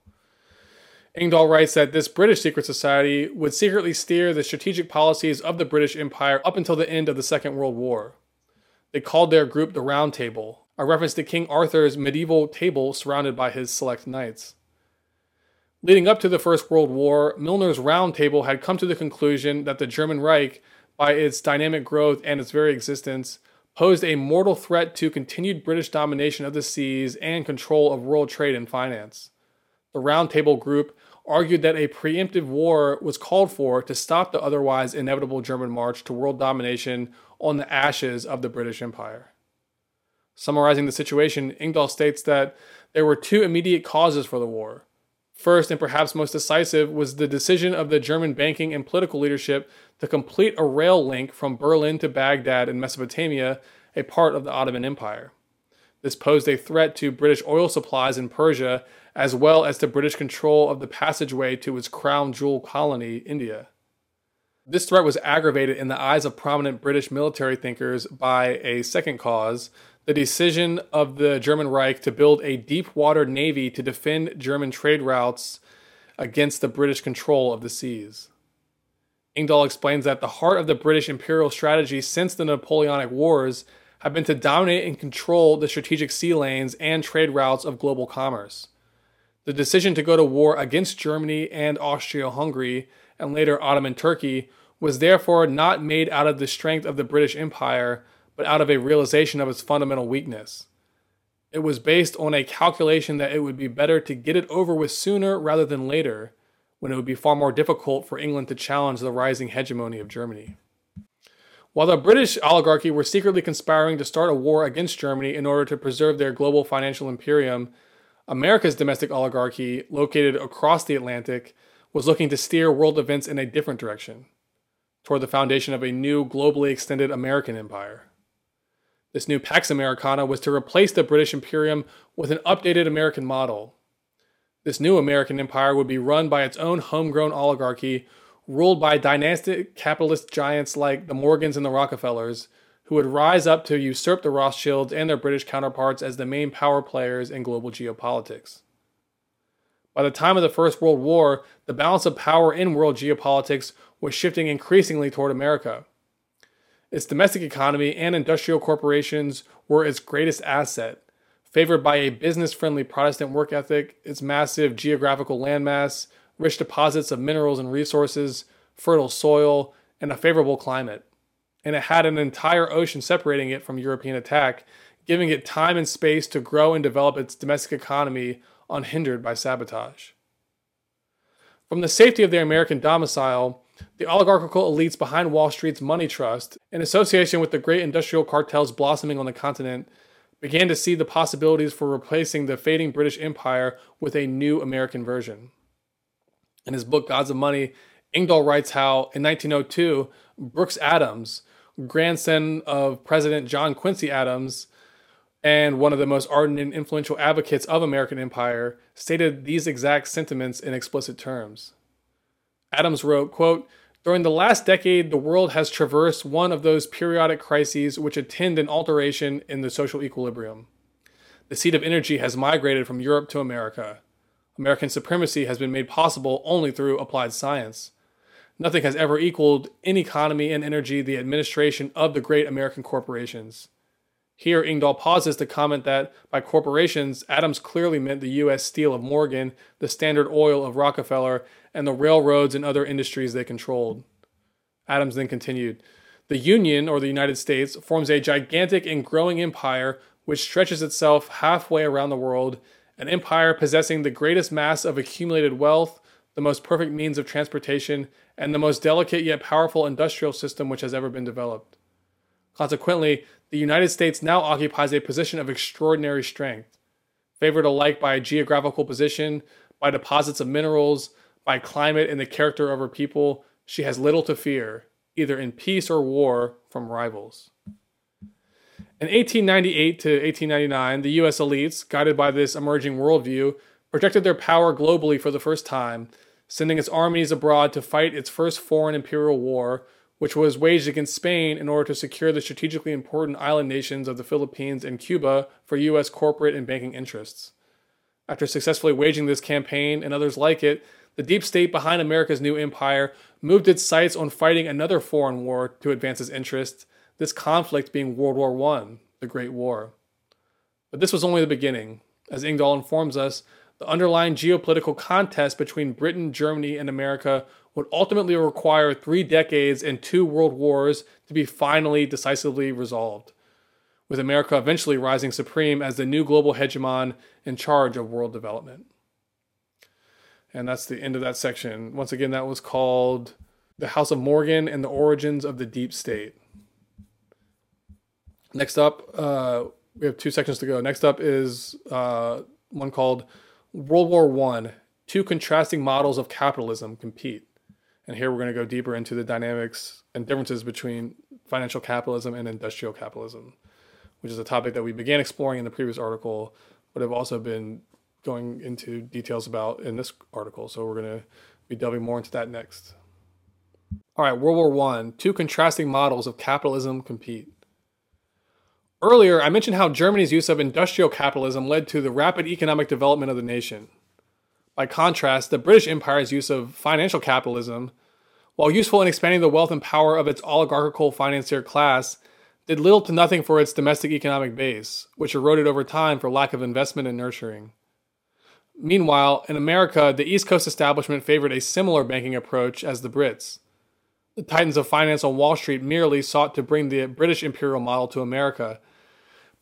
Engdahl writes that this British secret society would secretly steer the strategic policies of the British Empire up until the end of the Second World War. They called their group the Round Table, a reference to King Arthur's medieval table surrounded by his select knights. Leading up to the First World War, Milner's Round Table had come to the conclusion that the German Reich, by its dynamic growth and its very existence, posed a mortal threat to continued British domination of the seas and control of world trade and finance. The Round Table Group argued that a preemptive war was called for to stop the otherwise inevitable German march to world domination on the ashes of the British Empire. Summarizing the situation, Engdahl states that there were two immediate causes for the war. First, and perhaps most decisive, was the decision of the German banking and political leadership to complete a rail link from Berlin to Baghdad in Mesopotamia, a part of the Ottoman Empire. This posed a threat to British oil supplies in Persia as well as to British control of the passageway to its crown jewel colony, India. This threat was aggravated in the eyes of prominent British military thinkers by a second cause the decision of the German Reich to build a deep water navy to defend German trade routes against the British control of the seas. Engdahl explains that the heart of the British imperial strategy since the Napoleonic Wars had been to dominate and control the strategic sea lanes and trade routes of global commerce. The decision to go to war against Germany and Austria Hungary, and later Ottoman Turkey, was therefore not made out of the strength of the British Empire, but out of a realization of its fundamental weakness. It was based on a calculation that it would be better to get it over with sooner rather than later, when it would be far more difficult for England to challenge the rising hegemony of Germany. While the British oligarchy were secretly conspiring to start a war against Germany in order to preserve their global financial imperium, America's domestic oligarchy, located across the Atlantic, was looking to steer world events in a different direction, toward the foundation of a new globally extended American empire. This new Pax Americana was to replace the British Imperium with an updated American model. This new American empire would be run by its own homegrown oligarchy, ruled by dynastic capitalist giants like the Morgans and the Rockefellers, who would rise up to usurp the Rothschilds and their British counterparts as the main power players in global geopolitics. By the time of the First World War, the balance of power in world geopolitics was shifting increasingly toward America. Its domestic economy and industrial corporations were its greatest asset, favored by a business friendly Protestant work ethic, its massive geographical landmass, rich deposits of minerals and resources, fertile soil, and a favorable climate and it had an entire ocean separating it from European attack, giving it time and space to grow and develop its domestic economy unhindered by sabotage. From the safety of their American domicile, the oligarchical elites behind Wall Street's money trust, in association with the great industrial cartels blossoming on the continent, began to see the possibilities for replacing the fading British Empire with a new American version. In his book Gods of Money, Engdahl writes how, in 1902, Brooks Adams, grandson of President John Quincy Adams and one of the most ardent and influential advocates of American empire, stated these exact sentiments in explicit terms. Adams wrote, quote, during the last decade, the world has traversed one of those periodic crises which attend an alteration in the social equilibrium. The seat of energy has migrated from Europe to America. American supremacy has been made possible only through applied science. Nothing has ever equaled in economy and energy the administration of the great American corporations. Here, Engdahl pauses to comment that by corporations, Adams clearly meant the U.S. Steel of Morgan, the Standard Oil of Rockefeller, and the railroads and other industries they controlled. Adams then continued The Union, or the United States, forms a gigantic and growing empire which stretches itself halfway around the world, an empire possessing the greatest mass of accumulated wealth, the most perfect means of transportation, and the most delicate yet powerful industrial system which has ever been developed. Consequently, the United States now occupies a position of extraordinary strength, favored alike by a geographical position, by deposits of minerals, by climate and the character of her people. She has little to fear, either in peace or war, from rivals. In 1898 to 1899, the US elites, guided by this emerging worldview, projected their power globally for the first time, sending its armies abroad to fight its first foreign imperial war, which was waged against Spain in order to secure the strategically important island nations of the Philippines and Cuba for U.S. corporate and banking interests. After successfully waging this campaign and others like it, the deep state behind America's new empire moved its sights on fighting another foreign war to advance its interests, this conflict being World War I, the Great War. But this was only the beginning. As Engdahl informs us, the underlying geopolitical contest between Britain, Germany, and America would ultimately require three decades and two world wars to be finally decisively resolved, with America eventually rising supreme as the new global hegemon in charge of world development. And that's the end of that section. Once again, that was called The House of Morgan and the Origins of the Deep State. Next up, uh, we have two sections to go. Next up is uh, one called World War One: Two contrasting models of capitalism compete. And here we're going to go deeper into the dynamics and differences between financial capitalism and industrial capitalism, which is a topic that we began exploring in the previous article, but have also been going into details about in this article. So we're going to be delving more into that next. All right, World War One: Two contrasting models of capitalism compete. Earlier, I mentioned how Germany's use of industrial capitalism led to the rapid economic development of the nation. By contrast, the British Empire's use of financial capitalism, while useful in expanding the wealth and power of its oligarchical financier class, did little to nothing for its domestic economic base, which eroded over time for lack of investment and nurturing. Meanwhile, in America, the East Coast establishment favored a similar banking approach as the Brits. The titans of finance on Wall Street merely sought to bring the British imperial model to America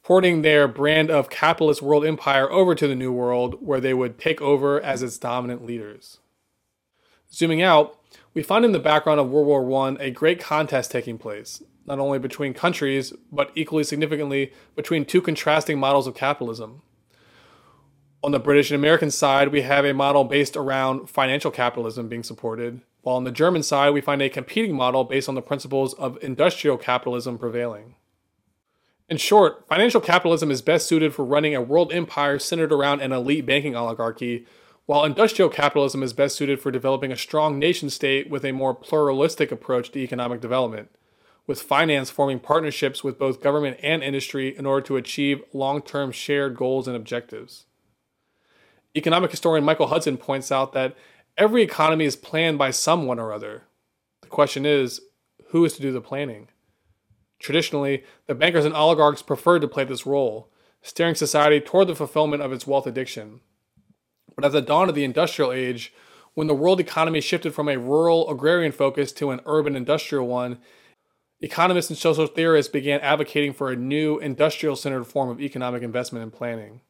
porting their brand of capitalist world empire over to the New World, where they would take over as its dominant leaders. Zooming out, we find in the background of World War I a great contest taking place, not only between countries, but equally significantly between two contrasting models of capitalism. On the British and American side, we have a model based around financial capitalism being supported, while on the German side, we find a competing model based on the principles of industrial capitalism prevailing. In short, financial capitalism is best suited for running a world empire centered around an elite banking oligarchy, while industrial capitalism is best suited for developing a strong nation state with a more pluralistic approach to economic development, with finance forming partnerships with both government and industry in order to achieve long term shared goals and objectives. Economic historian Michael Hudson points out that every economy is planned by someone or other. The question is, who is to do the planning? Traditionally, the bankers and oligarchs preferred to play this role, steering society toward the fulfillment of its wealth addiction. But at the dawn of the industrial age, when the world economy shifted from a rural agrarian focus to an urban industrial one, economists and social theorists began advocating for a new industrial centered form of economic investment and planning.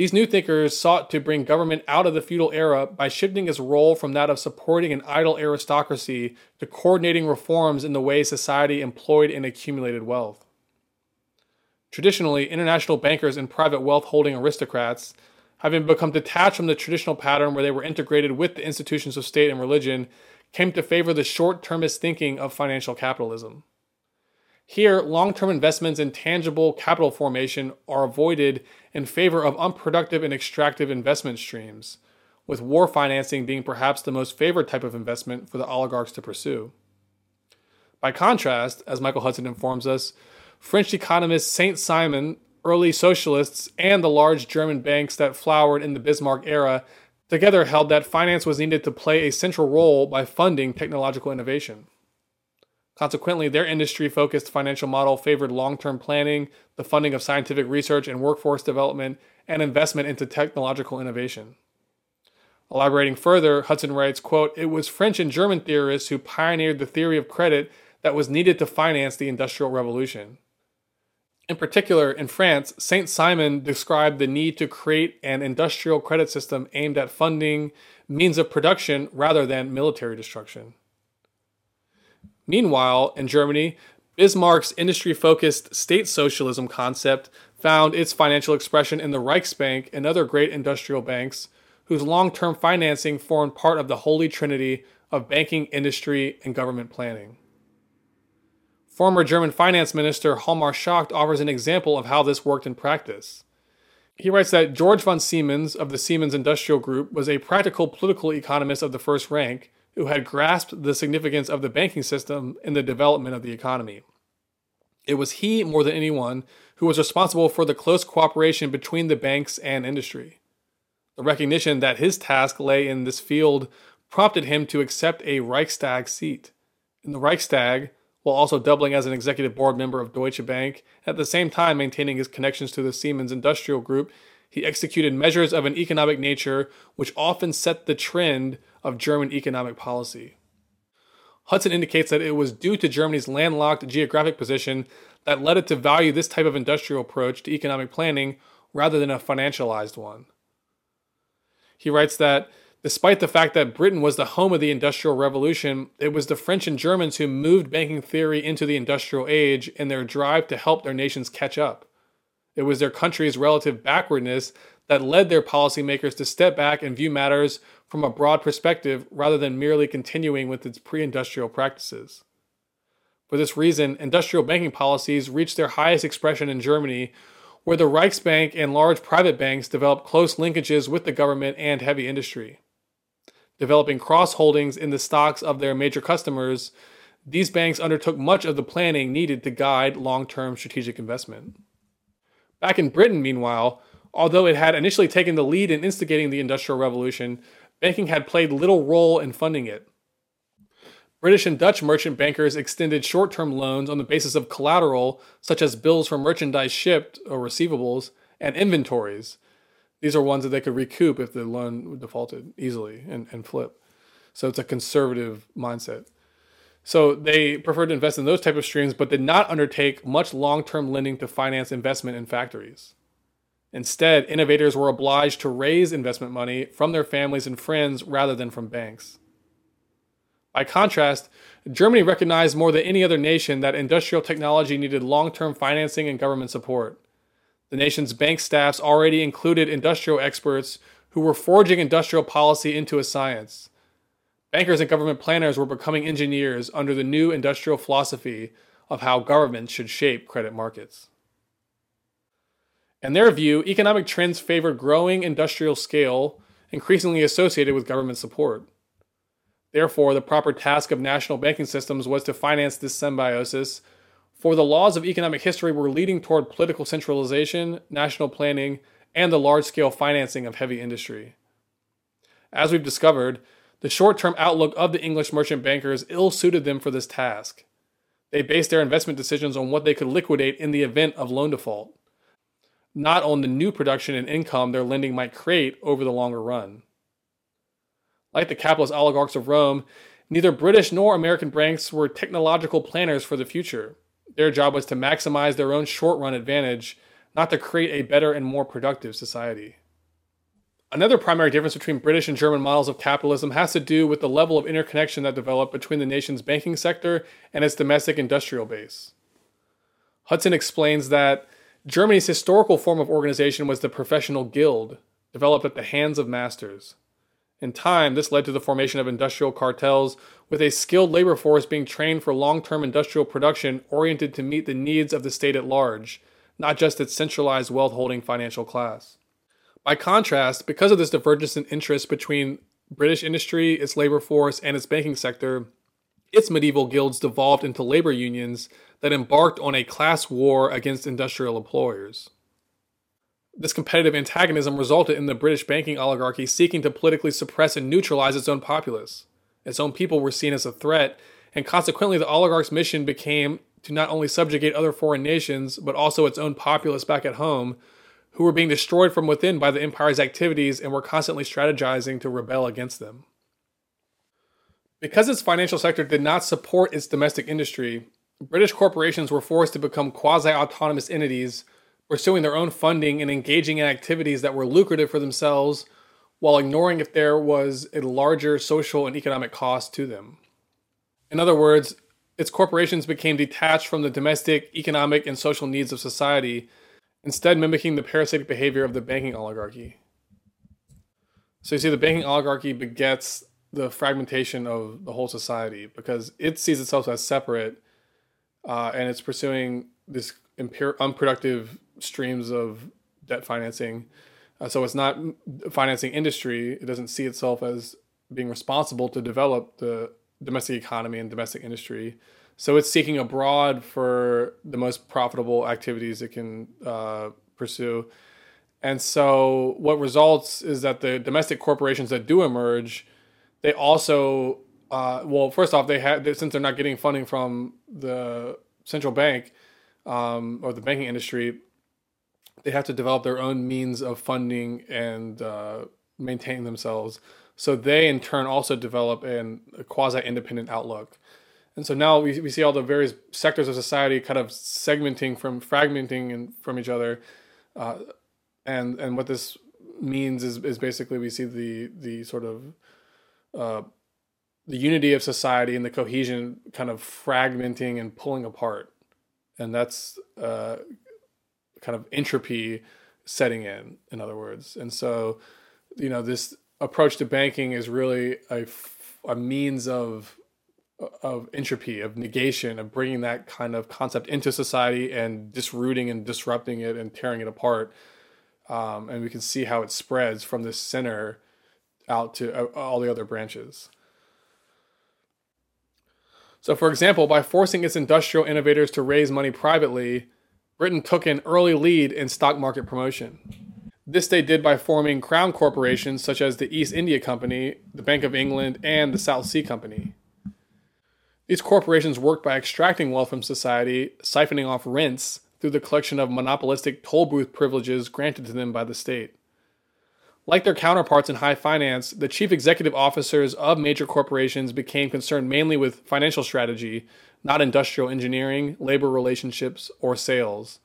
These new thinkers sought to bring government out of the feudal era by shifting its role from that of supporting an idle aristocracy to coordinating reforms in the way society employed and accumulated wealth. Traditionally, international bankers and private wealth holding aristocrats, having become detached from the traditional pattern where they were integrated with the institutions of state and religion, came to favor the short termist thinking of financial capitalism. Here, long term investments in tangible capital formation are avoided in favor of unproductive and extractive investment streams, with war financing being perhaps the most favored type of investment for the oligarchs to pursue. By contrast, as Michael Hudson informs us, French economist Saint Simon, early socialists, and the large German banks that flowered in the Bismarck era together held that finance was needed to play a central role by funding technological innovation. Consequently, their industry focused financial model favored long term planning, the funding of scientific research and workforce development, and investment into technological innovation. Elaborating further, Hudson writes, quote, It was French and German theorists who pioneered the theory of credit that was needed to finance the Industrial Revolution. In particular, in France, Saint Simon described the need to create an industrial credit system aimed at funding means of production rather than military destruction. Meanwhile, in Germany, Bismarck's industry focused state socialism concept found its financial expression in the Reichsbank and other great industrial banks, whose long term financing formed part of the holy trinity of banking, industry, and government planning. Former German finance minister Hjalmar Schacht offers an example of how this worked in practice. He writes that George von Siemens of the Siemens Industrial Group was a practical political economist of the first rank who had grasped the significance of the banking system in the development of the economy. It was he, more than anyone, who was responsible for the close cooperation between the banks and industry. The recognition that his task lay in this field prompted him to accept a Reichstag seat. In the Reichstag, while also doubling as an executive board member of Deutsche Bank, at the same time maintaining his connections to the Siemens Industrial Group, he executed measures of an economic nature which often set the trend of German economic policy. Hudson indicates that it was due to Germany's landlocked geographic position that led it to value this type of industrial approach to economic planning rather than a financialized one. He writes that despite the fact that Britain was the home of the Industrial Revolution, it was the French and Germans who moved banking theory into the industrial age in their drive to help their nations catch up. It was their country's relative backwardness that led their policymakers to step back and view matters from a broad perspective rather than merely continuing with its pre industrial practices. For this reason, industrial banking policies reached their highest expression in Germany, where the Reichsbank and large private banks developed close linkages with the government and heavy industry. Developing cross holdings in the stocks of their major customers, these banks undertook much of the planning needed to guide long term strategic investment. Back in Britain, meanwhile, although it had initially taken the lead in instigating the Industrial Revolution, banking had played little role in funding it. British and Dutch merchant bankers extended short term loans on the basis of collateral, such as bills for merchandise shipped or receivables, and inventories. These are ones that they could recoup if the loan defaulted easily and, and flip. So it's a conservative mindset. So they preferred to invest in those type of streams, but did not undertake much long-term lending to finance investment in factories. Instead, innovators were obliged to raise investment money from their families and friends rather than from banks. By contrast, Germany recognized more than any other nation that industrial technology needed long term financing and government support. The nation's bank staffs already included industrial experts who were forging industrial policy into a science. Bankers and government planners were becoming engineers under the new industrial philosophy of how governments should shape credit markets. In their view, economic trends favored growing industrial scale, increasingly associated with government support. Therefore, the proper task of national banking systems was to finance this symbiosis, for the laws of economic history were leading toward political centralization, national planning, and the large scale financing of heavy industry. As we've discovered, the short term outlook of the English merchant bankers ill suited them for this task. They based their investment decisions on what they could liquidate in the event of loan default, not on the new production and income their lending might create over the longer run. Like the capitalist oligarchs of Rome, neither British nor American banks were technological planners for the future. Their job was to maximize their own short run advantage, not to create a better and more productive society. Another primary difference between British and German models of capitalism has to do with the level of interconnection that developed between the nation's banking sector and its domestic industrial base. Hudson explains that Germany's historical form of organization was the professional guild, developed at the hands of masters. In time, this led to the formation of industrial cartels, with a skilled labor force being trained for long term industrial production oriented to meet the needs of the state at large, not just its centralized wealth holding financial class. By contrast, because of this divergence in interest between British industry, its labor force, and its banking sector, its medieval guilds devolved into labor unions that embarked on a class war against industrial employers. This competitive antagonism resulted in the British banking oligarchy seeking to politically suppress and neutralize its own populace. Its own people were seen as a threat, and consequently, the oligarch's mission became to not only subjugate other foreign nations, but also its own populace back at home, who were being destroyed from within by the empire's activities and were constantly strategizing to rebel against them. Because its financial sector did not support its domestic industry, British corporations were forced to become quasi autonomous entities, pursuing their own funding and engaging in activities that were lucrative for themselves while ignoring if there was a larger social and economic cost to them. In other words, its corporations became detached from the domestic, economic, and social needs of society, instead mimicking the parasitic behavior of the banking oligarchy. So you see, the banking oligarchy begets the fragmentation of the whole society because it sees itself as separate uh, and it's pursuing this impure, unproductive streams of debt financing. Uh, so it's not financing industry. It doesn't see itself as being responsible to develop the domestic economy and domestic industry. So it's seeking abroad for the most profitable activities it can uh, pursue. And so what results is that the domestic corporations that do emerge, they also uh, well, first off, they have since they're not getting funding from the central bank um, or the banking industry, they have to develop their own means of funding and uh, maintaining themselves. So they, in turn, also develop an, a quasi-independent outlook. And so now we, we see all the various sectors of society kind of segmenting from fragmenting and from each other. Uh, and and what this means is, is basically we see the the sort of uh, the unity of society and the cohesion kind of fragmenting and pulling apart. And that's uh, kind of entropy setting in, in other words. And so, you know, this approach to banking is really a, a means of of entropy, of negation, of bringing that kind of concept into society and disrooting and disrupting it and tearing it apart. Um, and we can see how it spreads from the center out to uh, all the other branches. So, for example, by forcing its industrial innovators to raise money privately, Britain took an early lead in stock market promotion. This they did by forming crown corporations such as the East India Company, the Bank of England, and the South Sea Company. These corporations worked by extracting wealth from society, siphoning off rents through the collection of monopolistic toll booth privileges granted to them by the state. Like their counterparts in high finance, the chief executive officers of major corporations became concerned mainly with financial strategy, not industrial engineering, labor relationships, or sales.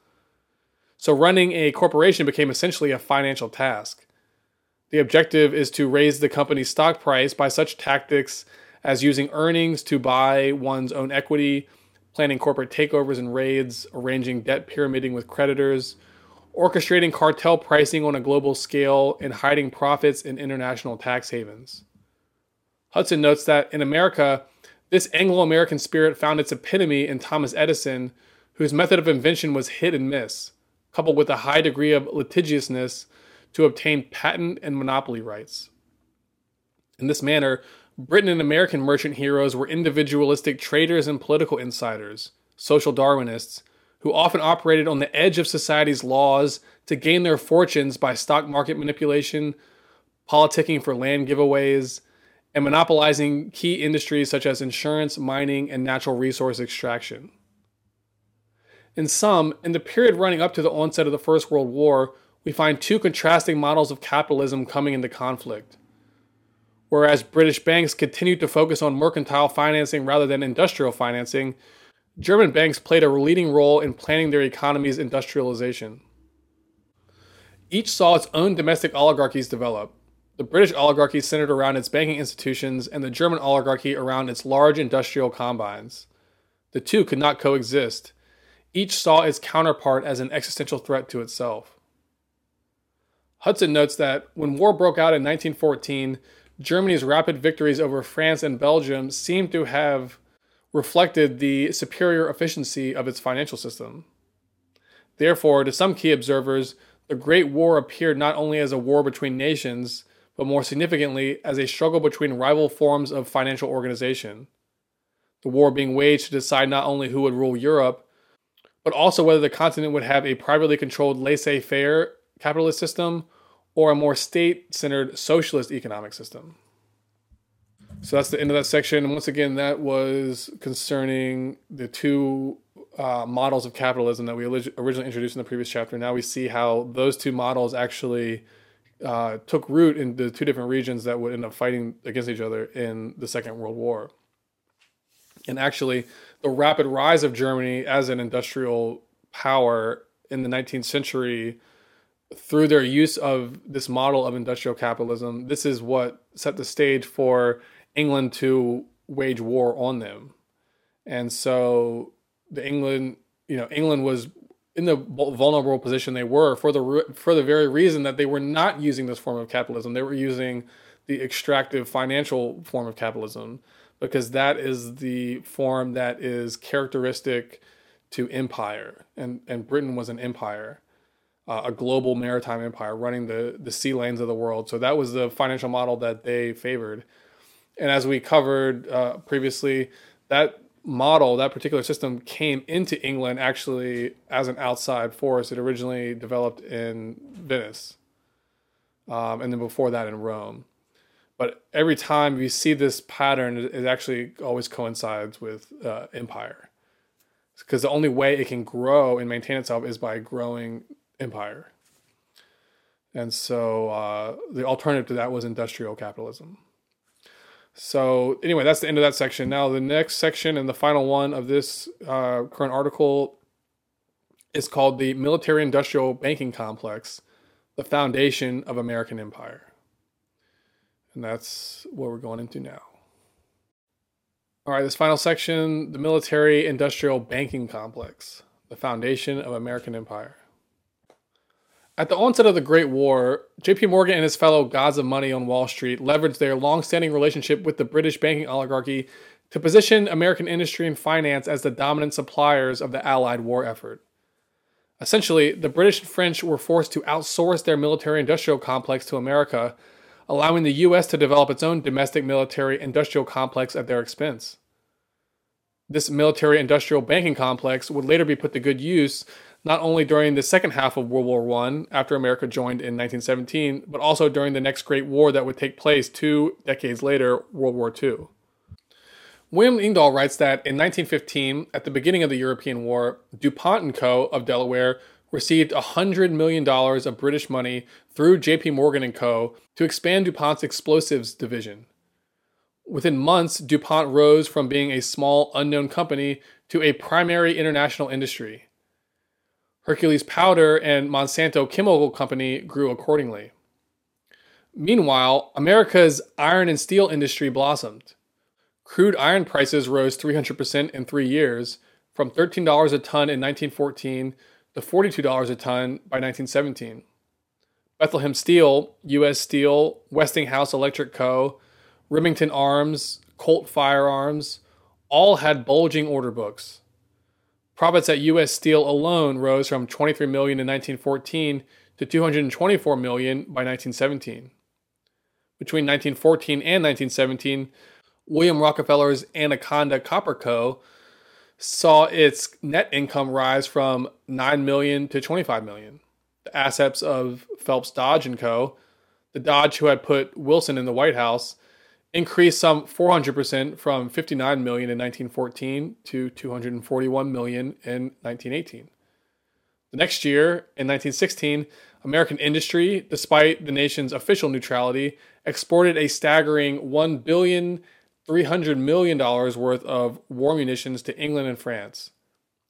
So, running a corporation became essentially a financial task. The objective is to raise the company's stock price by such tactics as using earnings to buy one's own equity, planning corporate takeovers and raids, arranging debt pyramiding with creditors, orchestrating cartel pricing on a global scale, and hiding profits in international tax havens. Hudson notes that in America, this Anglo American spirit found its epitome in Thomas Edison, whose method of invention was hit and miss, coupled with a high degree of litigiousness to obtain patent and monopoly rights. In this manner, Britain and American merchant heroes were individualistic traders and political insiders, social Darwinists, who often operated on the edge of society's laws to gain their fortunes by stock market manipulation, politicking for land giveaways, and monopolizing key industries such as insurance, mining, and natural resource extraction. In sum, in the period running up to the onset of the First World War, we find two contrasting models of capitalism coming into conflict. Whereas British banks continued to focus on mercantile financing rather than industrial financing, German banks played a leading role in planning their economy's industrialization. Each saw its own domestic oligarchies develop. The British oligarchy centered around its banking institutions, and the German oligarchy around its large industrial combines. The two could not coexist. Each saw its counterpart as an existential threat to itself. Hudson notes that when war broke out in 1914, Germany's rapid victories over France and Belgium seem to have reflected the superior efficiency of its financial system. Therefore, to some key observers, the Great War appeared not only as a war between nations, but more significantly as a struggle between rival forms of financial organization. The war being waged to decide not only who would rule Europe, but also whether the continent would have a privately controlled laissez faire capitalist system or a more state centered socialist economic system. So that's the end of that section. And once again, that was concerning the two uh, models of capitalism that we originally introduced in the previous chapter. Now we see how those two models actually uh, took root in the two different regions that would end up fighting against each other in the Second World War. And actually, the rapid rise of Germany as an industrial power in the 19th century through their use of this model of industrial capitalism, this is what set the stage for England to wage war on them. And so the England, you know, England was in the vulnerable position they were for the for the very reason that they were not using this form of capitalism. They were using the extractive financial form of capitalism because that is the form that is characteristic to empire, and and Britain was an empire, uh, a global maritime empire running the the sea lanes of the world. So that was the financial model that they favored, and as we covered uh, previously, that model, that particular system came into England actually as an outside force. It originally developed in Venice, um, and then before that in Rome. But every time you see this pattern, it actually always coincides with uh, empire, because the only way it can grow and maintain itself is by growing empire. And so uh, the alternative to that was industrial capitalism. So anyway, that's the end of that section. Now the next section and the final one of this uh, current article is called the Military Industrial Banking Complex, the foundation of American empire. And that's what we're going into now. All right, this final section, the Military Industrial Banking Complex, the foundation of American empire. At the onset of the Great War, JP Morgan and his fellow gods of money on Wall Street leveraged their long standing relationship with the British banking oligarchy to position American industry and finance as the dominant suppliers of the Allied war effort. Essentially, the British and French were forced to outsource their military industrial complex to America, allowing the U.S. to develop its own domestic military industrial complex at their expense. This military industrial banking complex would later be put to good use not only during the second half of World War I, after America joined in 1917, but also during the next Great War that would take place two decades later, World War II. William Engdahl writes that in 1915, at the beginning of the European War, DuPont and Co. of Delaware received $100 million of British money through JP Morgan & Co. to expand DuPont's explosives division. Within months, DuPont rose from being a small, unknown company to a primary international industry. Hercules Powder and Monsanto Chemical Company grew accordingly. Meanwhile, America's iron and steel industry blossomed. Crude iron prices rose 300% in three years, from $13 a ton in 1914 to $42 a ton by 1917. Bethlehem Steel, U.S. Steel, Westinghouse Electric Co., Remington Arms, Colt Firearms all had bulging order books. Profits at U.S. Steel alone rose from 23 million in 1914 to 224 million by 1917. Between 1914 and 1917, William Rockefeller's Anaconda Copper Co. saw its net income rise from 9 million to 25 million. The assets of Phelps Dodge & Co., the Dodge who had put Wilson in the White House, increased some 400% from 59 million in 1914 to 241 million in 1918. The next year, in 1916, American industry, despite the nation's official neutrality, exported a staggering 1 billion 300 million dollars worth of war munitions to England and France.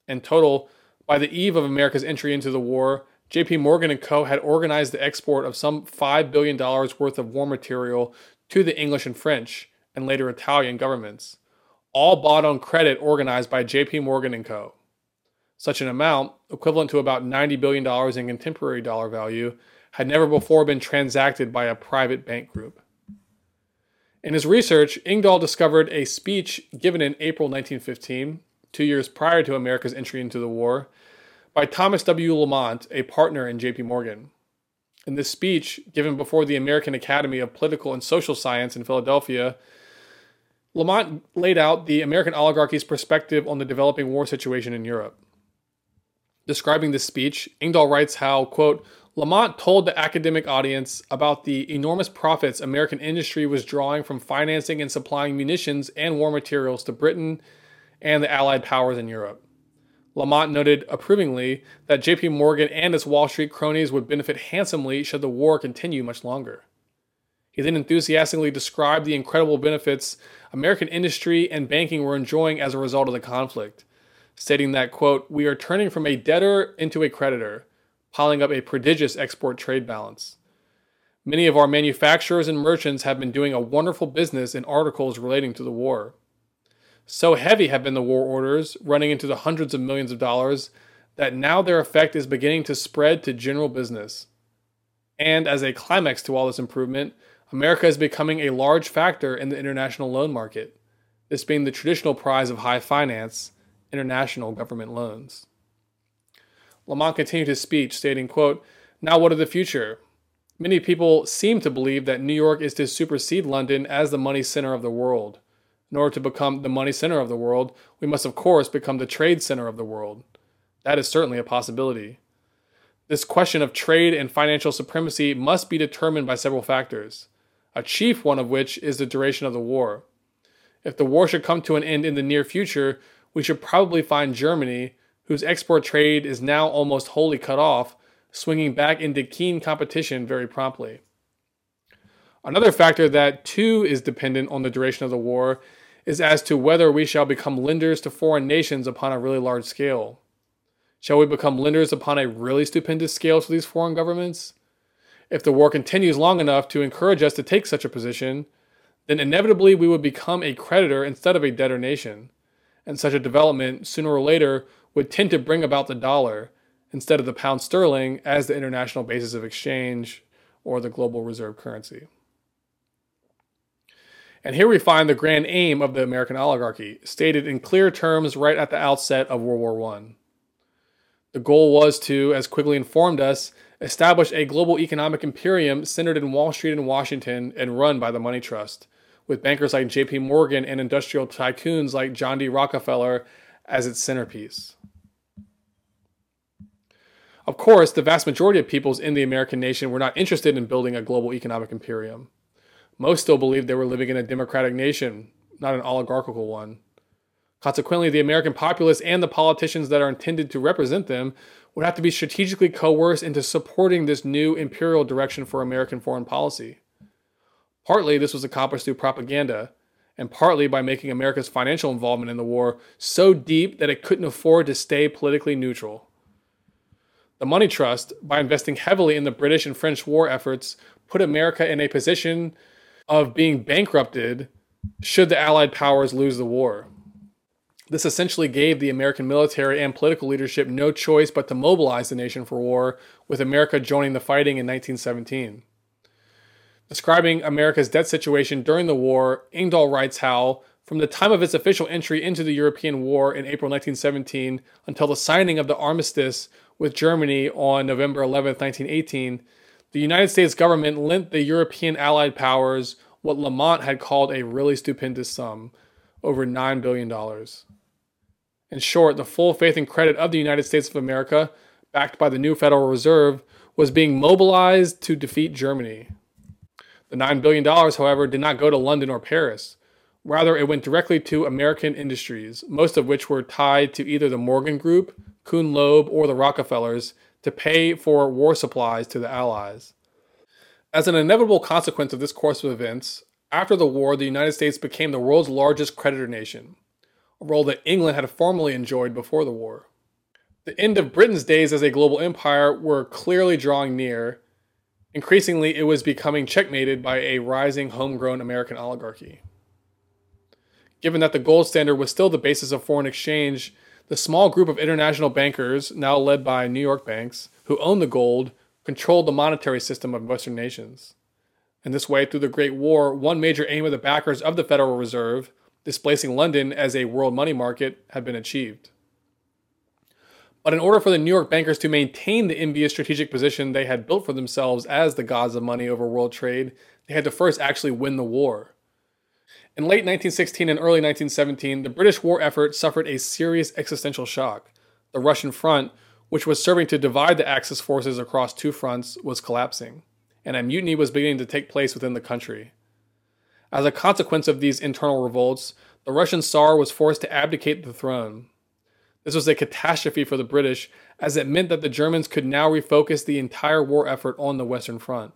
In total, by the eve of America's entry into the war, JP Morgan and Co had organized the export of some 5 billion dollars worth of war material to the English and French and later Italian governments, all bought on credit organized by JP Morgan & Co. Such an amount, equivalent to about $90 billion in contemporary dollar value, had never before been transacted by a private bank group. In his research, Engdahl discovered a speech given in April 1915, two years prior to America's entry into the war, by Thomas W. Lamont, a partner in J.P. Morgan. In this speech, given before the American Academy of Political and Social Science in Philadelphia, Lamont laid out the American oligarchy's perspective on the developing war situation in Europe. Describing this speech, Engdahl writes how, quote, Lamont told the academic audience about the enormous profits American industry was drawing from financing and supplying munitions and war materials to Britain and the Allied powers in Europe. Lamont noted approvingly that JP Morgan and its Wall Street cronies would benefit handsomely should the war continue much longer. He then enthusiastically described the incredible benefits American industry and banking were enjoying as a result of the conflict, stating that, quote, we are turning from a debtor into a creditor piling up a prodigious export trade balance. Many of our manufacturers and merchants have been doing a wonderful business in articles relating to the war. So heavy have been the war orders, running into the hundreds of millions of dollars, that now their effect is beginning to spread to general business. And as a climax to all this improvement, America is becoming a large factor in the international loan market, this being the traditional prize of high finance, international government loans. Lamont continued his speech, stating, quote, Now what of the future? Many people seem to believe that New York is to supersede London as the money center of the world. In order to become the money center of the world, we must, of course, become the trade center of the world. That is certainly a possibility. This question of trade and financial supremacy must be determined by several factors, a chief one of which is the duration of the war. If the war should come to an end in the near future, we should probably find Germany, whose export trade is now almost wholly cut off, swinging back into keen competition very promptly. Another factor that too is dependent on the duration of the war is as to whether we shall become lenders to foreign nations upon a really large scale. Shall we become lenders upon a really stupendous scale to these foreign governments? If the war continues long enough to encourage us to take such a position, then inevitably we would become a creditor instead of a debtor nation. And such a development, sooner or later, would tend to bring about the dollar instead of the pound sterling as the international basis of exchange or the global reserve currency. And here we find the grand aim of the American oligarchy, stated in clear terms right at the outset of World War I. The goal was to, as Quigley informed us, establish a global economic imperium centered in Wall Street and Washington and run by the money trust, with bankers like JP Morgan and industrial tycoons like John D. Rockefeller as its centerpiece. Of course, the vast majority of peoples in the American nation were not interested in building a global economic imperium. Most still believed they were living in a democratic nation, not an oligarchical one. Consequently, the American populace and the politicians that are intended to represent them would have to be strategically coerced into supporting this new imperial direction for American foreign policy. Partly, this was accomplished through propaganda, and partly by making America's financial involvement in the war so deep that it couldn't afford to stay politically neutral. The Money Trust, by investing heavily in the British and French war efforts, put America in a position of being bankrupted should the Allied powers lose the war. This essentially gave the American military and political leadership no choice but to mobilize the nation for war, with America joining the fighting in 1917. Describing America's debt situation during the war, Engdahl writes how, from the time of its official entry into the European War in April 1917 until the signing of the armistice with Germany on November 11, 1918, the United States government lent the European Allied powers what Lamont had called a really stupendous sum over $9 billion. In short, the full faith and credit of the United States of America, backed by the new Federal Reserve, was being mobilized to defeat Germany. The $9 billion, however, did not go to London or Paris. Rather, it went directly to American industries, most of which were tied to either the Morgan Group, Kuhn Loeb, or the Rockefellers to pay for war supplies to the Allies. As an inevitable consequence of this course of events, after the war, the United States became the world's largest creditor nation, a role that England had formerly enjoyed before the war. The end of Britain's days as a global empire were clearly drawing near. Increasingly, it was becoming checkmated by a rising homegrown American oligarchy. Given that the gold standard was still the basis of foreign exchange, the small group of international bankers, now led by New York banks, who owned the gold, controlled the monetary system of Western nations. In this way, through the Great War, one major aim of the backers of the Federal Reserve, displacing London as a world money market, had been achieved. But in order for the New York bankers to maintain the envious strategic position they had built for themselves as the gods of money over world trade, they had to first actually win the war. In late 1916 and early 1917, the British war effort suffered a serious existential shock. The Russian front, which was serving to divide the Axis forces across two fronts, was collapsing, and a mutiny was beginning to take place within the country. As a consequence of these internal revolts, the Russian Tsar was forced to abdicate the throne. This was a catastrophe for the British, as it meant that the Germans could now refocus the entire war effort on the Western Front.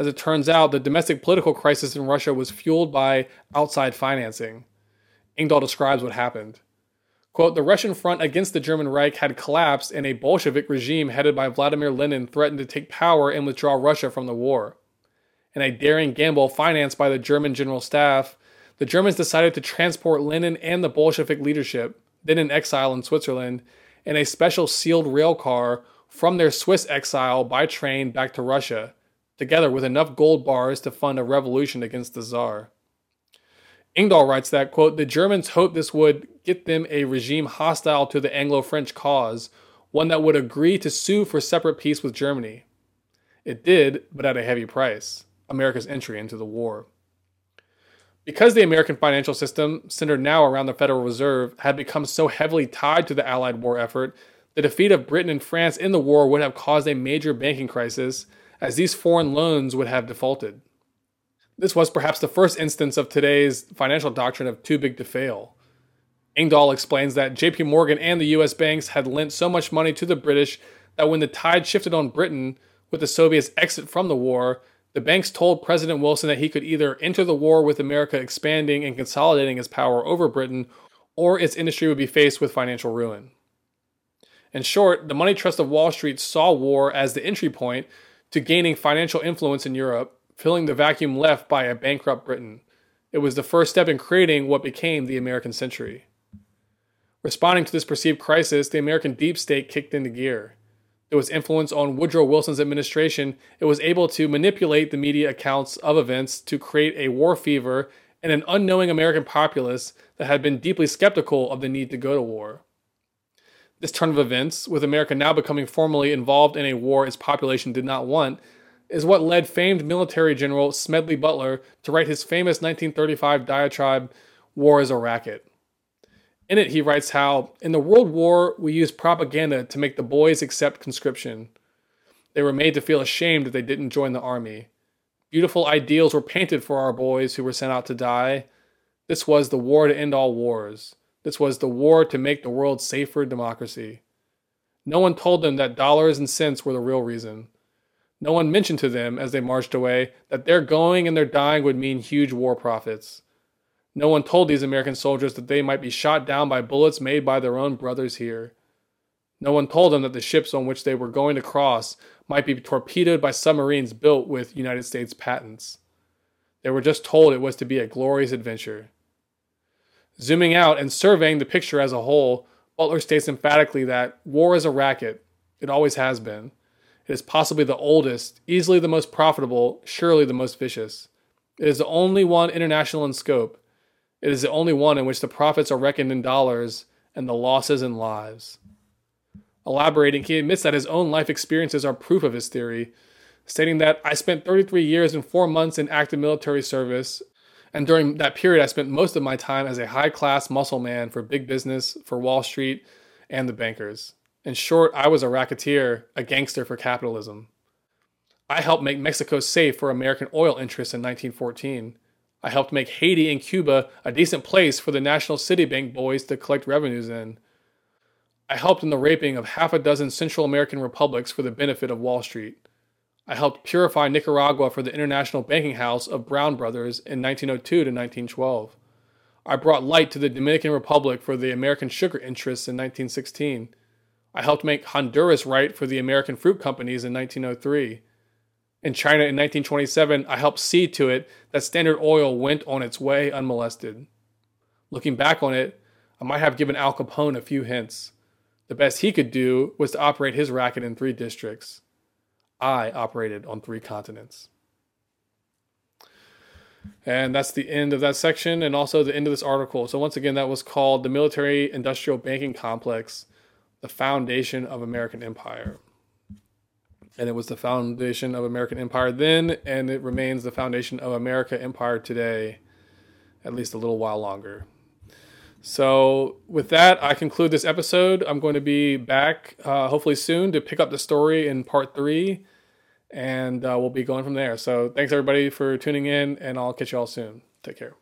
As it turns out, the domestic political crisis in Russia was fueled by outside financing. Engdahl describes what happened. Quote, the Russian front against the German Reich had collapsed and a Bolshevik regime headed by Vladimir Lenin threatened to take power and withdraw Russia from the war. In a daring gamble financed by the German General Staff, the Germans decided to transport Lenin and the Bolshevik leadership, then in exile in Switzerland, in a special sealed rail car from their Swiss exile by train back to Russia, together with enough gold bars to fund a revolution against the Tsar. Engdahl writes that, quote, the Germans hoped this would get them a regime hostile to the Anglo French cause, one that would agree to sue for separate peace with Germany. It did, but at a heavy price America's entry into the war. Because the American financial system, centered now around the Federal Reserve, had become so heavily tied to the Allied war effort, the defeat of Britain and France in the war would have caused a major banking crisis, as these foreign loans would have defaulted. This was perhaps the first instance of today's financial doctrine of too big to fail. Engdahl explains that JP Morgan and the US banks had lent so much money to the British that when the tide shifted on Britain with the Soviets' exit from the war, the banks told President Wilson that he could either enter the war with America expanding and consolidating its power over Britain, or its industry would be faced with financial ruin. In short, the money trust of Wall Street saw war as the entry point to gaining financial influence in Europe, filling the vacuum left by a bankrupt Britain. It was the first step in creating what became the American century. Responding to this perceived crisis, the American deep state kicked into gear. It was influence on Woodrow Wilson's administration. It was able to manipulate the media accounts of events to create a war fever and an unknowing American populace that had been deeply skeptical of the need to go to war. This turn of events, with America now becoming formally involved in a war its population did not want, is what led famed military general Smedley Butler to write his famous 1935 diatribe, War is a Racket. In it, he writes how, in the World War, we used propaganda to make the boys accept conscription. They were made to feel ashamed that they didn't join the army. Beautiful ideals were painted for our boys who were sent out to die. This was the war to end all wars. This was the war to make the world safer democracy. No one told them that dollars and cents were the real reason. No one mentioned to them as they marched away that their going and their dying would mean huge war profits. No one told these American soldiers that they might be shot down by bullets made by their own brothers here. No one told them that the ships on which they were going to cross might be torpedoed by submarines built with United States patents. They were just told it was to be a glorious adventure. Zooming out and surveying the picture as a whole, Butler states emphatically that war is a racket. It always has been. It is possibly the oldest, easily the most profitable, surely the most vicious. It is the only one international in scope, it is the only one in which the profits are reckoned in dollars and the losses in lives. Elaborating, he admits that his own life experiences are proof of his theory, stating that I spent 33 years and 4 months in active military service, and during that period I spent most of my time as a high class muscle man for big business, for Wall Street, and the bankers. In short, I was a racketeer, a gangster for capitalism. I helped make Mexico safe for American oil interests in 1914. I helped make Haiti and Cuba a decent place for the National Citibank boys to collect revenues in. I helped in the raping of half a dozen Central American republics for the benefit of Wall Street. I helped purify Nicaragua for the international banking house of Brown Brothers in 1902 to 1912. I brought light to the Dominican Republic for the American sugar interests in 1916. I helped make Honduras right for the American fruit companies in 1903 in China in 1927, I helped see to it that Standard Oil went on its way unmolested. Looking back on it, I might have given Al Capone a few hints. The best he could do was to operate his racket in three districts. I operated on three continents. And that's the end of that section and also the end of this article. So, once again, that was called The Military Industrial Banking Complex, the Foundation of American Empire. And it was the foundation of American Empire then, and it remains the foundation of America Empire today, at least a little while longer. So, with that, I conclude this episode. I'm going to be back uh, hopefully soon to pick up the story in part three, and uh, we'll be going from there. So, thanks everybody for tuning in, and I'll catch you all soon. Take care.